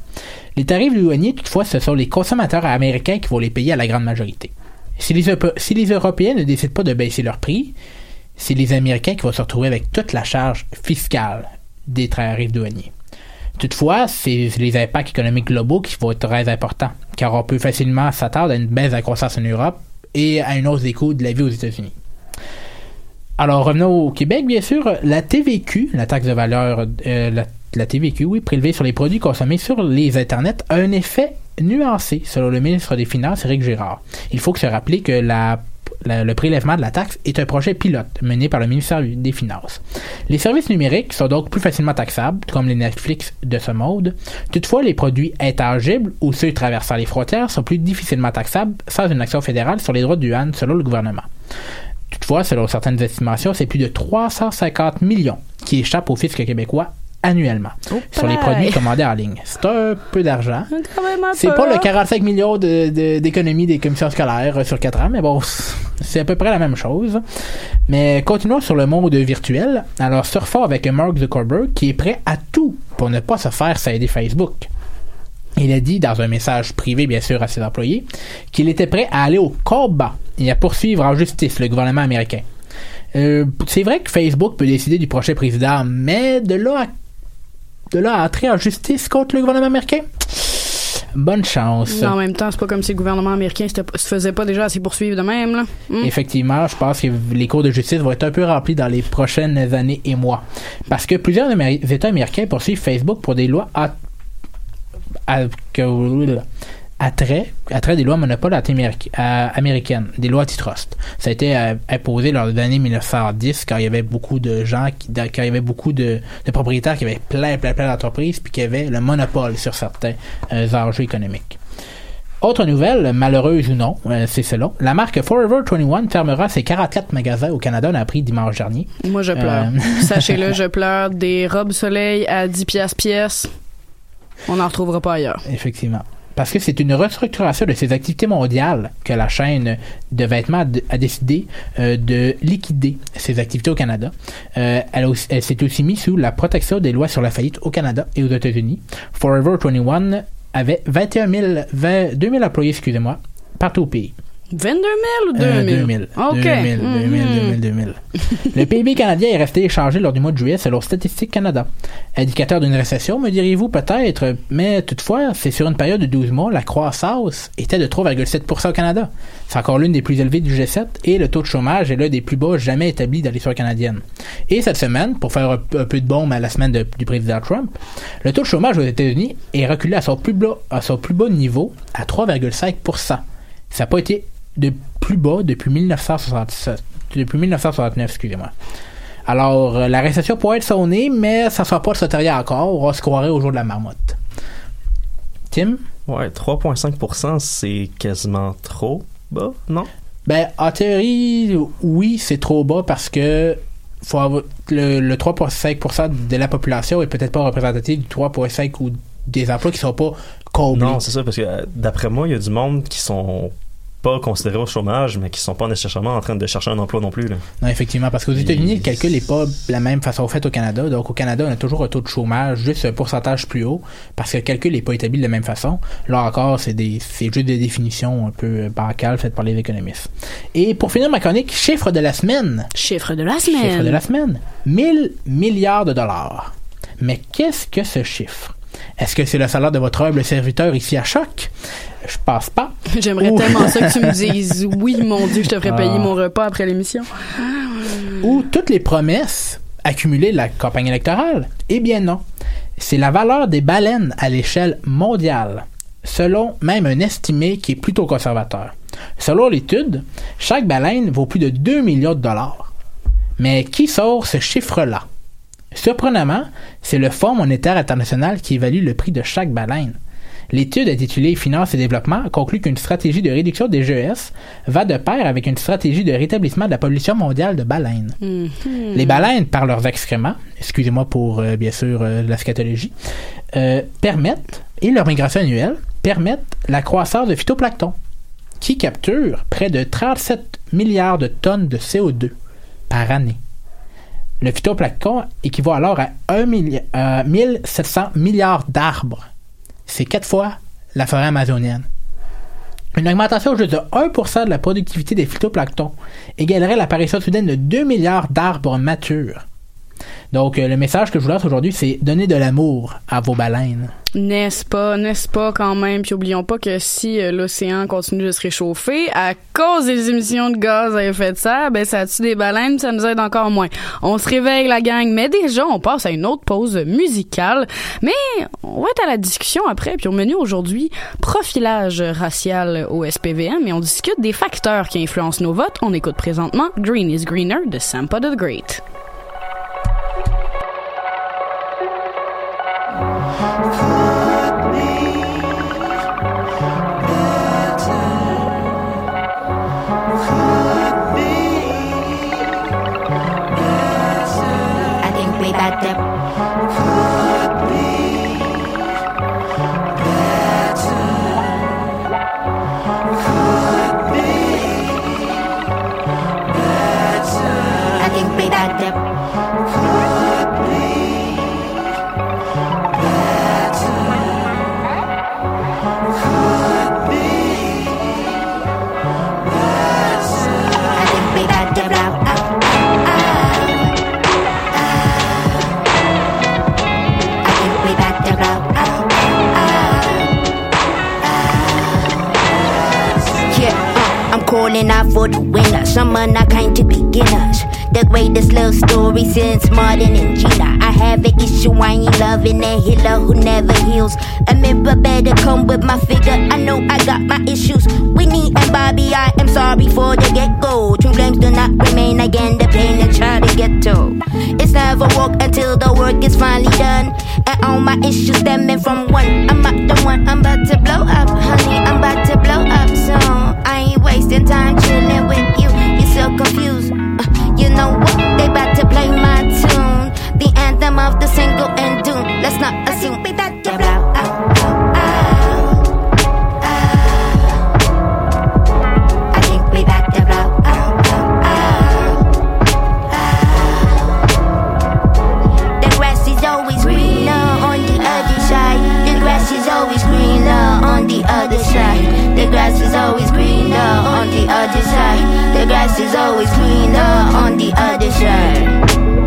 Les tarifs douaniers, toutefois, ce sont les consommateurs américains qui vont les payer à la grande majorité. Si les, si les Européens ne décident pas de baisser leur prix, c'est les Américains qui vont se retrouver avec toute la charge fiscale des tarifs douaniers. Toutefois, c'est les impacts économiques globaux qui vont être très importants, car on peut facilement s'attendre à une baisse de la croissance en Europe et à une hausse des coûts de la vie aux États-Unis. Alors, revenons au Québec, bien sûr. La TVQ, la taxe de valeur, euh, la, TVQ, oui, prélevée sur les produits consommés sur les Internets, a un effet nuancé, selon le ministre des Finances, Éric Girard. Il faut se rappeler que la le prélèvement de la taxe est un projet pilote mené par le ministère des Finances. Les services numériques sont donc plus facilement taxables, comme les Netflix de ce mode. Toutefois, les produits intangibles ou ceux traversant les frontières sont plus difficilement taxables sans une action fédérale sur les droits de douane selon le gouvernement. Toutefois, selon certaines estimations, c'est plus de 350 millions qui échappent au fisc québécois annuellement sur les produits commandés en ligne. C'est un peu d'argent. C'est pas le hein? 45 millions de- de- d'économies des commissions scolaires euh, sur 4 ans, mais bon, c'est à peu près la même chose. Mais continuons sur le monde virtuel. Alors, surfons avec Mark Zuckerberg qui est prêt à tout pour ne pas se faire s'aider Facebook. Il a dit dans un message privé, bien sûr, à ses employés, qu'il était prêt à aller au combat et à poursuivre en justice le gouvernement américain. Euh, c'est vrai que Facebook peut décider du prochain président, mais de là à, de là à entrer en justice contre le gouvernement américain, bonne chance. Mais en même temps, c'est pas comme si le gouvernement américain se faisait pas déjà assez poursuivre de même, là. Hmm. Effectivement, je pense que les cours de justice vont être un peu remplis dans les prochaines années et mois. Parce que plusieurs États américains poursuivent Facebook pour des lois à, à, que- attrait, attrait des lois monopole américaines, des lois antitrust. Ça a été euh, imposé lors des années 1910 quand il y avait beaucoup de gens, qui, quand il y avait beaucoup de, de propriétaires qui avaient plein, plein, plein d'entreprises puis qui avaient le monopole sur certains euh, enjeux économiques. Autre nouvelle, malheureuse ou non, euh, c'est selon. La marque Forever 21 fermera ses 44 magasins au Canada, on a appris dimanche dernier. Moi, je pleure. Euh, Sachez-le, je pleure. Des robes soleil à 10 piastres pièce. On n'en retrouvera pas ailleurs. Effectivement. Parce que c'est une restructuration de ses activités mondiales que la chaîne de vêtements a décidé euh, de liquider ses activités au Canada. Euh, elle s'est aussi mise sous la protection des lois sur la faillite au Canada et aux États-Unis. Forever 21 avait 21 000, 20 2 000 employés, excusez-moi, partout au pays. 22 000 ou 2000? Euh, 2000. OK. 2000, 2000, Mhm. 2000, 2000. Le PIB canadien est resté échangé lors du mois de juillet selon Statistique Canada. Indicateur d'une récession, me direz-vous peut-être, mais toutefois, c'est sur une période de 12 mois, la croissance était de 3,7% au Canada. C'est encore l'une des plus élevées du G7 et le taux de chômage est l'un des plus bas jamais établis dans l'histoire canadienne. Et cette semaine, pour faire un, un peu de bombe à la semaine de- du président Trump, le taux de chômage aux États-Unis est reculé à son plus bas, à son plus bas niveau à 3,5%. Ça n'a pas été de plus bas depuis 1967. Depuis 1969, excusez-moi. Alors, euh, la récession pourrait être sonnée, mais ça ne sera pas le soteria encore. On va se croirer au jour de la marmotte. Tim? Ouais, 3,5%, c'est quasiment trop bas, non? Ben, en théorie, oui, c'est trop bas parce que faut avoir- le, le 3,5% de la population est peut-être pas représentatif du 3,5% ou des emplois qui sont pas comblés. Non, c'est ça, parce que euh, d'après moi, il y a du monde qui sont pas considérés au chômage, mais qui sont pas nécessairement en train de chercher un emploi non plus. Là. Non, effectivement, parce qu'aux États-Unis, le calcul n'est pas la même façon fait au Canada. Donc, au Canada, on a toujours un taux de chômage, juste un pourcentage plus haut, parce que le calcul n'est pas établi de la même façon. Là encore, c'est des, c'est juste des définitions un peu euh, bancales faites par les économistes. Et pour finir ma chronique, chiffre de la semaine. Chiffre de la semaine. Chiffre de la semaine. 1000 milliards de dollars. Mais qu'est-ce que ce chiffre? Est-ce que c'est le salaire de votre humble serviteur ici à Choc? Je pense pas. J'aimerais Ou- tellement ça que tu me dises oui, mon Dieu, je te payer Ah. mon repas après l'émission. ou toutes les promesses accumulées de la campagne électorale? Eh bien non. C'est la valeur des baleines à l'échelle mondiale, selon même un estimé qui est plutôt conservateur. Selon l'étude, chaque baleine vaut plus de 2 millions de dollars. Mais qui sort ce chiffre-là? Surprenamment, c'est le Fonds monétaire international qui évalue le prix de chaque baleine. L'étude intitulée Finance et développement conclut qu'une stratégie de réduction des GES va de pair avec une stratégie de rétablissement de la pollution mondiale de baleines. Les baleines, par leurs excréments, excusez-moi pour euh, bien sûr euh, la scatologie, euh, permettent, et leur migration annuelle, permettent la croissance de phytoplancton, qui capture près de 37 milliards de tonnes de CO2 par année. Le phytoplancton équivaut alors à 1 milli- euh, 1700 milliards d'arbres. C'est quatre fois la forêt amazonienne. Une augmentation juste de 1% de la productivité des phytoplanctons égalerait l'apparition soudaine de 2 milliards d'arbres matures. Donc, euh, le message que je vous lance aujourd'hui, c'est donner de l'amour à vos baleines. N'est-ce pas, n'est-ce pas quand même? Puis oublions pas que si euh, l'océan continue de se réchauffer à cause des émissions de gaz à effet de serre, ben ça tue des baleines, ça nous aide encore moins. On se réveille la gang, mais déjà on passe à une autre pause musicale. Mais on va être à la discussion après. Puis au menu aujourd'hui, profilage racial au SPVM, et on discute des facteurs qui influencent nos votes. On écoute présentement Green is Greener de Sampa the Great. I'm out for the winner. Some are not kind to beginners. The greatest love story since Martin and Gina. I have an issue, I ain't loving a healer who never heals. A member better come with my figure. I know I got my issues. Winnie and Bobby, I am sorry for the get go. Twin flames do not remain again, the pain and try to get to. It's never walk until the work is finally done. And all my issues stemming from one. I'm about the one, I'm about to blow up, honey. I'm about to blow up soon. I ain't wasting time chilling with you. You're so confused. Grass is always greener on the other side.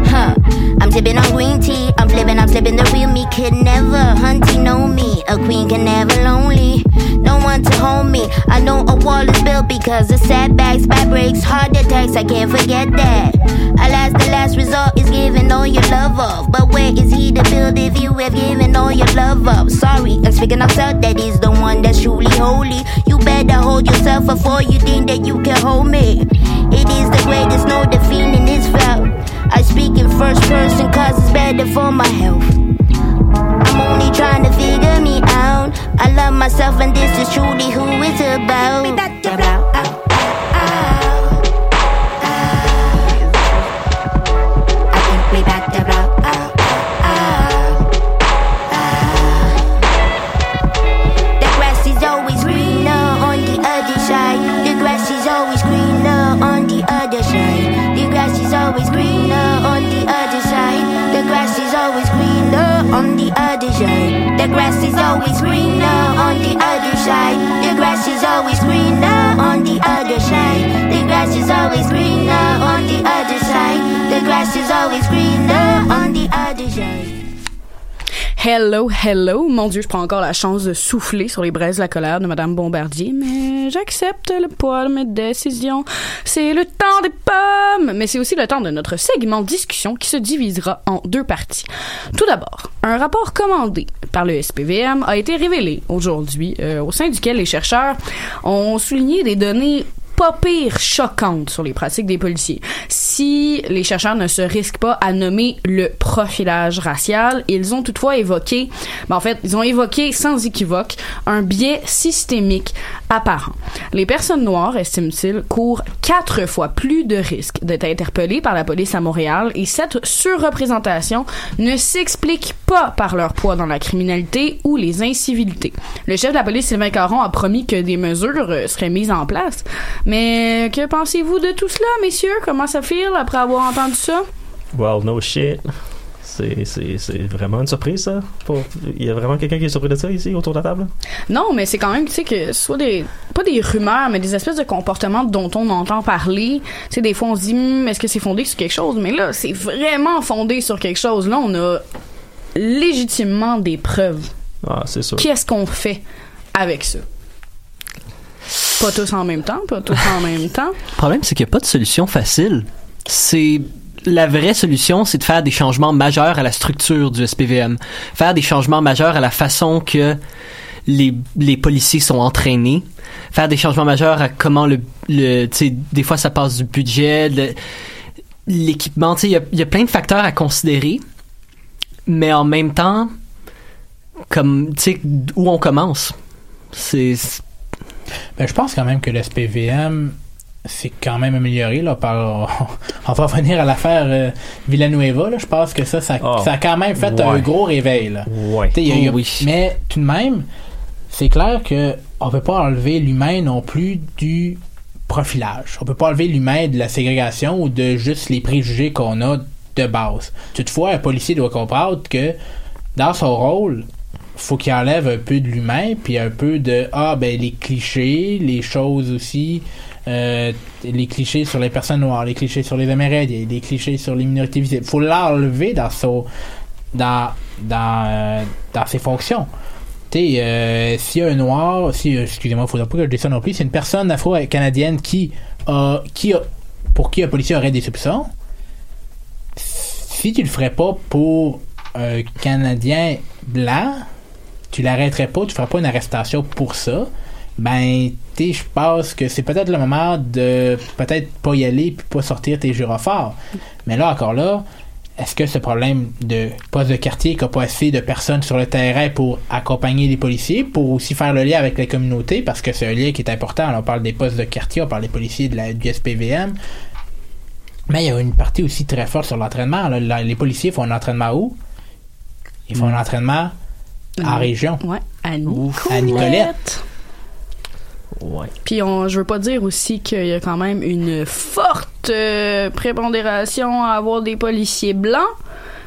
Huh. I'm sipping on green tea. I'm flipping, I'm slipping. The real me could never hunting know me. A queen can never lonely. No one to hold me. I know a wall is built because of setbacks, bad breaks, heart attacks. I can't forget that. Alas, the last resort is giving all your love up. But where is he to build if you have given all your love up? Sorry, I'm speaking of self. That is the one that's truly holy. You better hold yourself before you think that you can hold me. It is the greatest, no defeating is felt. I speak in first person cause it's better for my health. Only trying to figure me out. I love myself and this is truly who it's about. Other side. The grass is always greener on the other side. The grass is always greener on the other side. The grass is always greener on the other side. The grass is always greener Hello, hello. Mon Dieu, je prends encore la chance de souffler sur les braises de la colère de Madame Bombardier, mais j'accepte le poids de mes décisions. C'est le temps des pommes, mais c'est aussi le temps de notre segment discussion qui se divisera en deux parties. Tout d'abord, un rapport commandé par le SPVM a été révélé aujourd'hui, euh, au sein duquel les chercheurs ont souligné des données pas pire choquantes sur les pratiques des policiers. Si les chercheurs ne se risquent pas à nommer le profilage racial, ils ont toutefois évoqué, ben en fait, ils ont évoqué sans équivoque un biais systémique apparent. Les personnes noires, estiment-ils, courent quatre fois plus de risques d'être interpellées par la police à Montréal et cette surreprésentation ne s'explique pas par leur poids dans la criminalité ou les incivilités. Le chef de la police, Sylvain Caron, a promis que des mesures euh, seraient mises en place. Mais que pensez-vous de tout cela, messieurs? Comment ça file après avoir entendu ça? Well, no shit. C'est, vraiment une surprise, ça. Pour- Il y a vraiment quelqu'un qui est surpris de ça ici, autour de la table? Non, mais c'est quand même, tu sais, que soit des, pas des rumeurs, mais des espèces de comportements dont on entend parler. Tu sais, des fois, on se dit, Hmm, est-ce que c'est fondé sur quelque chose? Mais là, c'est vraiment fondé sur quelque chose. Là, on a légitimement des preuves. Ah, c'est sûr. Qu'est-ce qu'on fait avec ça? Pas tous en même temps, pas tous en même temps. Le problème, c'est qu'il n'y a pas de solution facile. C'est la vraie solution, c'est de faire des changements majeurs à la structure du SPVM, faire des changements majeurs à la façon que les, les policiers sont entraînés, faire des changements majeurs à comment le, tu sais, des fois ça passe du budget, l'équipement, tu sais, il y a, y a plein de facteurs à considérer, mais en même temps, comme, tu sais, où on commence, c'est Ben, je pense quand même que le SPVM s'est quand même amélioré là, par on va revenir à l'affaire euh, Villanueva là, je pense que ça ça, Ah, ça a quand même fait ouais. un gros réveil là. Ouais. Tu sais, il y a- il y a- Oh oui. mais tout de même c'est clair que on peut pas enlever l'humain non plus du profilage on peut pas enlever l'humain de la ségrégation ou de juste les préjugés qu'on a de base toutefois un policier doit comprendre que dans son rôle faut qu'il enlève un peu de l'humain puis un peu de ah ben les clichés les choses aussi euh, les clichés sur les personnes noires les clichés sur les amérindiens les clichés sur les minorités visibles. Faut l'enlever dans son dans dans euh, dans ses fonctions. Tu sais euh, a un noir si euh, excusez-moi faudrait pas que je dise ça non plus c'est une personne afro-canadienne qui a qui a pour qui un policier aurait des soupçons si tu le ferais pas pour un Canadien blanc, tu l'arrêterais pas, tu ferais pas une arrestation pour ça, ben, tu sais, je pense que c'est peut-être le moment de peut-être pas y aller puis pas sortir tes gyrophares. Mais là, encore là, est-ce que ce problème de poste de quartier qu'il n'y a pas assez de personnes sur le terrain pour accompagner les policiers, pour aussi faire le lien avec la communauté, parce que c'est un lien qui est important. Là, on parle des postes de quartier, on parle des policiers de la, du SPVM. Mais il y a une partie aussi très forte sur l'entraînement. Les policiers font un entraînement où? Ils font un entraînement en région. Ouais, à À Nicolette. Nicolette. Ouais. Puis on, je veux pas dire aussi qu'il y a quand même une forte euh, prépondération à avoir des policiers blancs,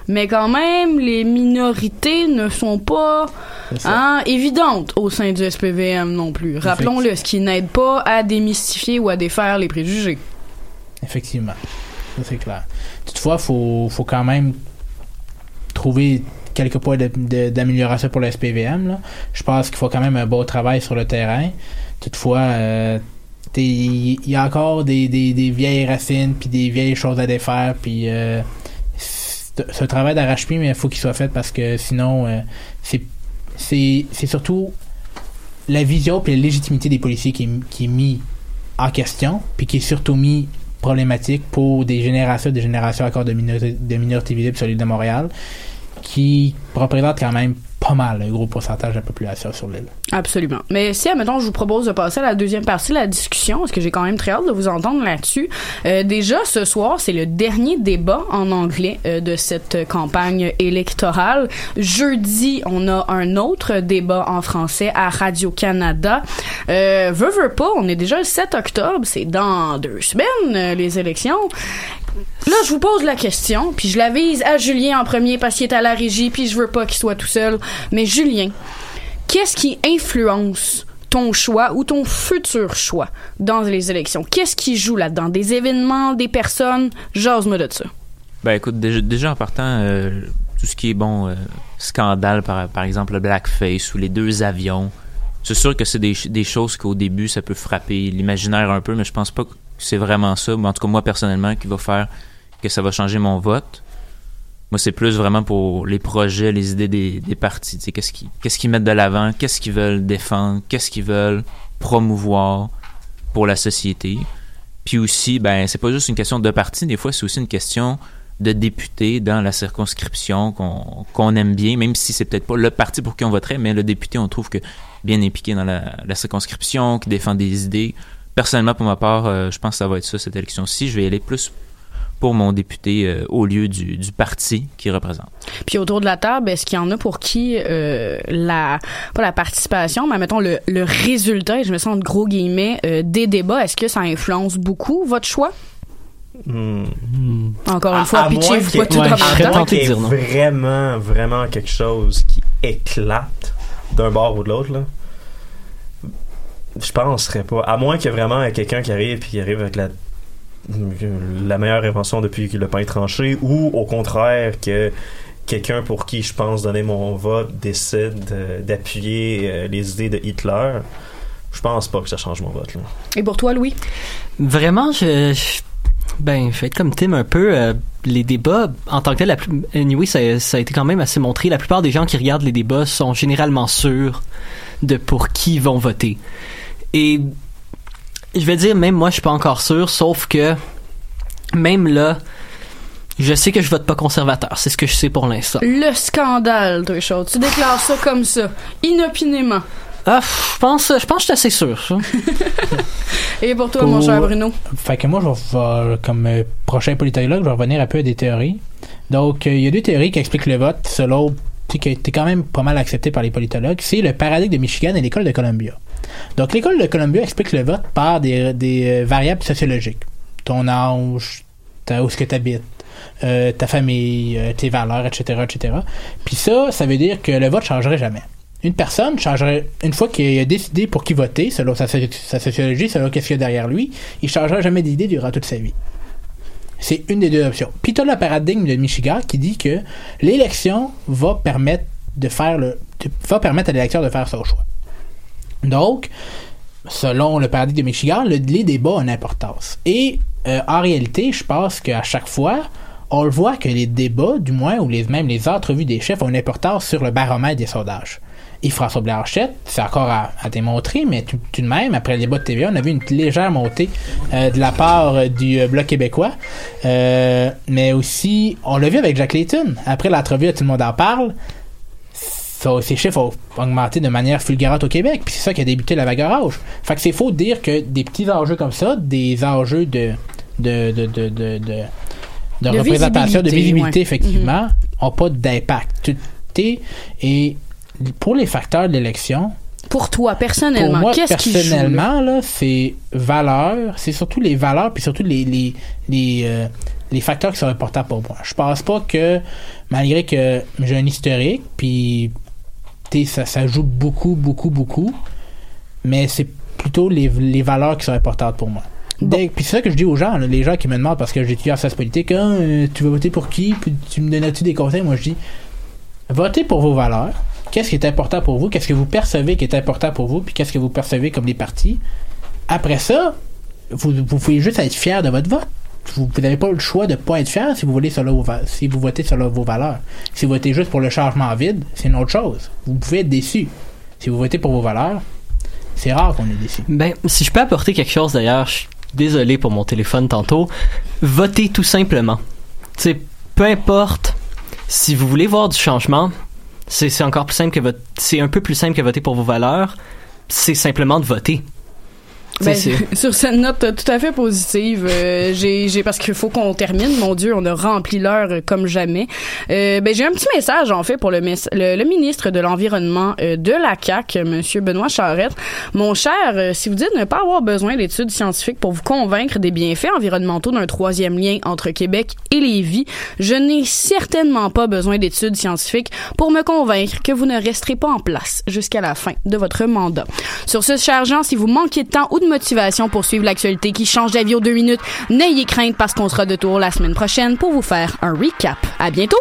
mais quand même les minorités ne sont pas hein, évidentes au sein du SPVM non plus. Rappelons-le, ce qui n'aide pas à démystifier ou à défaire les préjugés. Effectivement. Ça, c'est clair. Toutefois, faut, faut quand même trouver quelques points d'amélioration pour le SPVM. Je pense qu'il faut quand même un beau travail sur le terrain. Toutefois, euh, il y a encore des, vieilles racines puis des vieilles choses à défaire puis euh, un travail d'arrache-pied mais il faut qu'il soit fait parce que sinon euh, c'est surtout la vision puis la légitimité des policiers qui est, mis en question puis qui est surtout mis problématique pour des générations des générations encore de minorités, de minorités visibles sur l'île de Montréal qui représentent quand même pas mal un gros pourcentage de la population sur l'île. Absolument. Mais si, admettons, je vous propose de passer à la deuxième partie de la discussion, parce que j'ai quand même très hâte de vous entendre là-dessus. Euh, déjà, ce soir, c'est le dernier débat en anglais euh, de cette campagne électorale. Jeudi, on a un autre débat en français à Radio-Canada. Euh, veux pas, on est déjà le 7 octobre, c'est dans deux semaines, euh, les élections. Là, je vous pose la question, puis je la vise à Julien en premier parce qu'il est à la régie, puis je veux pas qu'il soit tout seul. Mais Julien, qu'est-ce qui influence ton choix ou ton futur choix dans les élections? Qu'est-ce qui joue là-dedans? Des événements, des personnes? Jase-moi de ça. Ben écoute, déjà, en partant, euh, tout ce qui est bon, euh, scandale, par, exemple le blackface ou les deux avions, c'est sûr que c'est des, des choses qu'au début, ça peut frapper l'imaginaire un peu, mais je pense pas c'est vraiment ça. En tout cas, moi, personnellement, qui va faire que ça va changer mon vote. Moi, c'est plus vraiment pour les projets, les idées des, partis. Qu'est-ce qu'ils mettent de l'avant, qu'est-ce qu'ils veulent défendre, qu'est-ce qu'ils veulent promouvoir pour la société. Puis aussi, ben, c'est pas juste une question de parti, des fois, c'est aussi une question de député dans la circonscription qu'on qu'on aime bien, même si c'est peut-être pas le parti pour qui on voterait, mais le député, on trouve que bien impliqué dans la, la circonscription, qui défend des idées. Personnellement, pour ma part, euh, je pense que ça va être ça, cette élection-ci. Je vais y aller plus pour mon député euh, au lieu du, du parti qui représente. Puis autour de la table, est-ce qu'il y en a pour qui euh, la pas la participation, mais mettons le, le résultat, et je me sens de gros guillemets, euh, des débats, est-ce que ça influence beaucoup votre choix? Hmm. Encore une fois, à pitchez-vous qu'il- pas tout ouais, en même qu'il vraiment, vraiment quelque chose qui éclate d'un bord ou de l'autre, là. Je penserais pas. À moins qu'il y ait vraiment quelqu'un qui arrive puis qui arrive avec la la meilleure invention depuis que le pain est tranché ou au contraire que quelqu'un pour qui je pense donner mon vote décide euh, d'appuyer euh, les idées de Hitler. Je pense pas que ça change mon vote. Là. Et pour toi, Louis? Vraiment, je, je- ben, je vais être comme Tim un peu. euh, les débats, en tant que tel, la plus, anyway, ça, ça a été quand même assez montré. La plupart des gens qui regardent les débats sont généralement sûrs de pour qui ils vont voter. Et je vais dire, même moi, je suis pas encore sûr, sauf que même là, je sais que je vote pas conservateur. C'est ce que je sais pour l'instant. Le scandale, toi, chaud. Tu déclares ça comme ça, inopinément. Ah, je pense, je pense que je suis assez sûr. ça. Et pour toi, mon cher Bruno? Fait que moi, je vais, comme euh, prochain politologue, je vais revenir un peu à des théories. Donc, euh, il y a deux théories qui expliquent le vote, selon, qui a été quand même pas mal accepté par les politologues. C'est le paradigme de Michigan et l'école de Columbia. Donc, l'école de Columbia explique le vote par des, des euh, variables sociologiques. Ton âge, où est-ce que tu habites, euh, ta famille, euh, tes valeurs, etc., etc. Puis ça, ça veut dire que le vote changerait jamais. Une personne changerait, une fois qu'il a décidé pour qui voter, selon sa, sa sociologie, selon qu'est-ce qu'il y a derrière lui, il changera jamais d'idée durant toute sa vie. C'est une des deux options. Puis tu as le paradigme de Michigan qui dit que l'élection va permettre de faire le va permettre à l'électeur de faire son choix. Donc, selon le paradigme de Michigan, le, les débats ont une importance. Et euh, en réalité, je pense qu'à chaque fois, on le voit que les débats, du moins, ou les, même les entrevues des chefs, ont une importance sur le baromètre des sondages. Et François Blanchette, c'est encore à, démontrer, mais tout, de même, après le débat de TVA, on a vu une légère montée euh, de la part euh, du Bloc québécois. Mais aussi, on l'a vu avec Jacques Layton. Après l'entrevue, tout le monde en parle. Ça- ces chiffres ont augmenté de manière fulgurante au Québec, puis c'est ça qui a débuté la vague orange. Fait que c'est faux de dire que des petits enjeux comme ça, des enjeux de de de de de, de, de De représentation, de visibilité, ouais. effectivement, ont pas d'impact. Et pour les facteurs de l'élection, Pour toi, pour personnellement, moi, qu'est-ce qui joue? là? personnellement, là, c'est valeurs, c'est surtout les valeurs, puis surtout les, les, les, euh, les facteurs qui sont importants pour moi. Je pense pas que, malgré que j'ai un historique, puis ça, ça joue beaucoup, beaucoup, beaucoup, mais c'est plutôt les, les valeurs qui sont importantes pour moi. Puis c'est ça que je dis aux gens, là, les gens qui me demandent parce que j'étudie en sciences politiques, Ah, euh, tu vas voter pour qui? Puis tu me donnes-tu des conseils? Moi je dis, votez pour vos valeurs. Qu'est-ce qui est important pour vous? Qu'est-ce que vous percevez qui est important pour vous? Puis qu'est-ce que vous percevez comme les partis? Après ça, vous, vous pouvez juste être fier de votre vote. Vous n'avez pas le choix de pas être fier si vous votez selon vos, si vous votez selon vos valeurs. Si vous votez juste pour le changement vide, c'est une autre chose. Vous pouvez être déçu. Si vous votez pour vos valeurs, c'est rare qu'on est déçu. Ben, si je peux apporter quelque chose d'ailleurs, je suis désolé pour mon téléphone tantôt. Votez tout simplement. Sais, peu importe si vous voulez voir du changement, c'est encore plus simple que. C'est un peu plus simple que voter pour vos valeurs. C'est simplement de voter. Ben, sur cette note tout à fait positive, euh, j'ai, parce qu'il faut qu'on termine. Mon Dieu, on a rempli l'heure comme jamais. Euh, ben j'ai un petit message en fait pour le, mes- le, le ministre de l'environnement euh, de la CAC, Monsieur Benoît Charette. Mon cher, euh, si vous dites ne pas avoir besoin d'études scientifiques pour vous convaincre des bienfaits environnementaux d'un troisième lien entre Québec et Lévis, je n'ai certainement pas besoin d'études scientifiques pour me convaincre que vous ne resterez pas en place jusqu'à la fin de votre mandat. Sur ce, cher Jean, si vous manquez de temps ou de motivation pour suivre l'actualité qui change d'avis aux deux minutes, n'ayez crainte parce qu'on sera de tour la semaine prochaine pour vous faire un recap. À bientôt!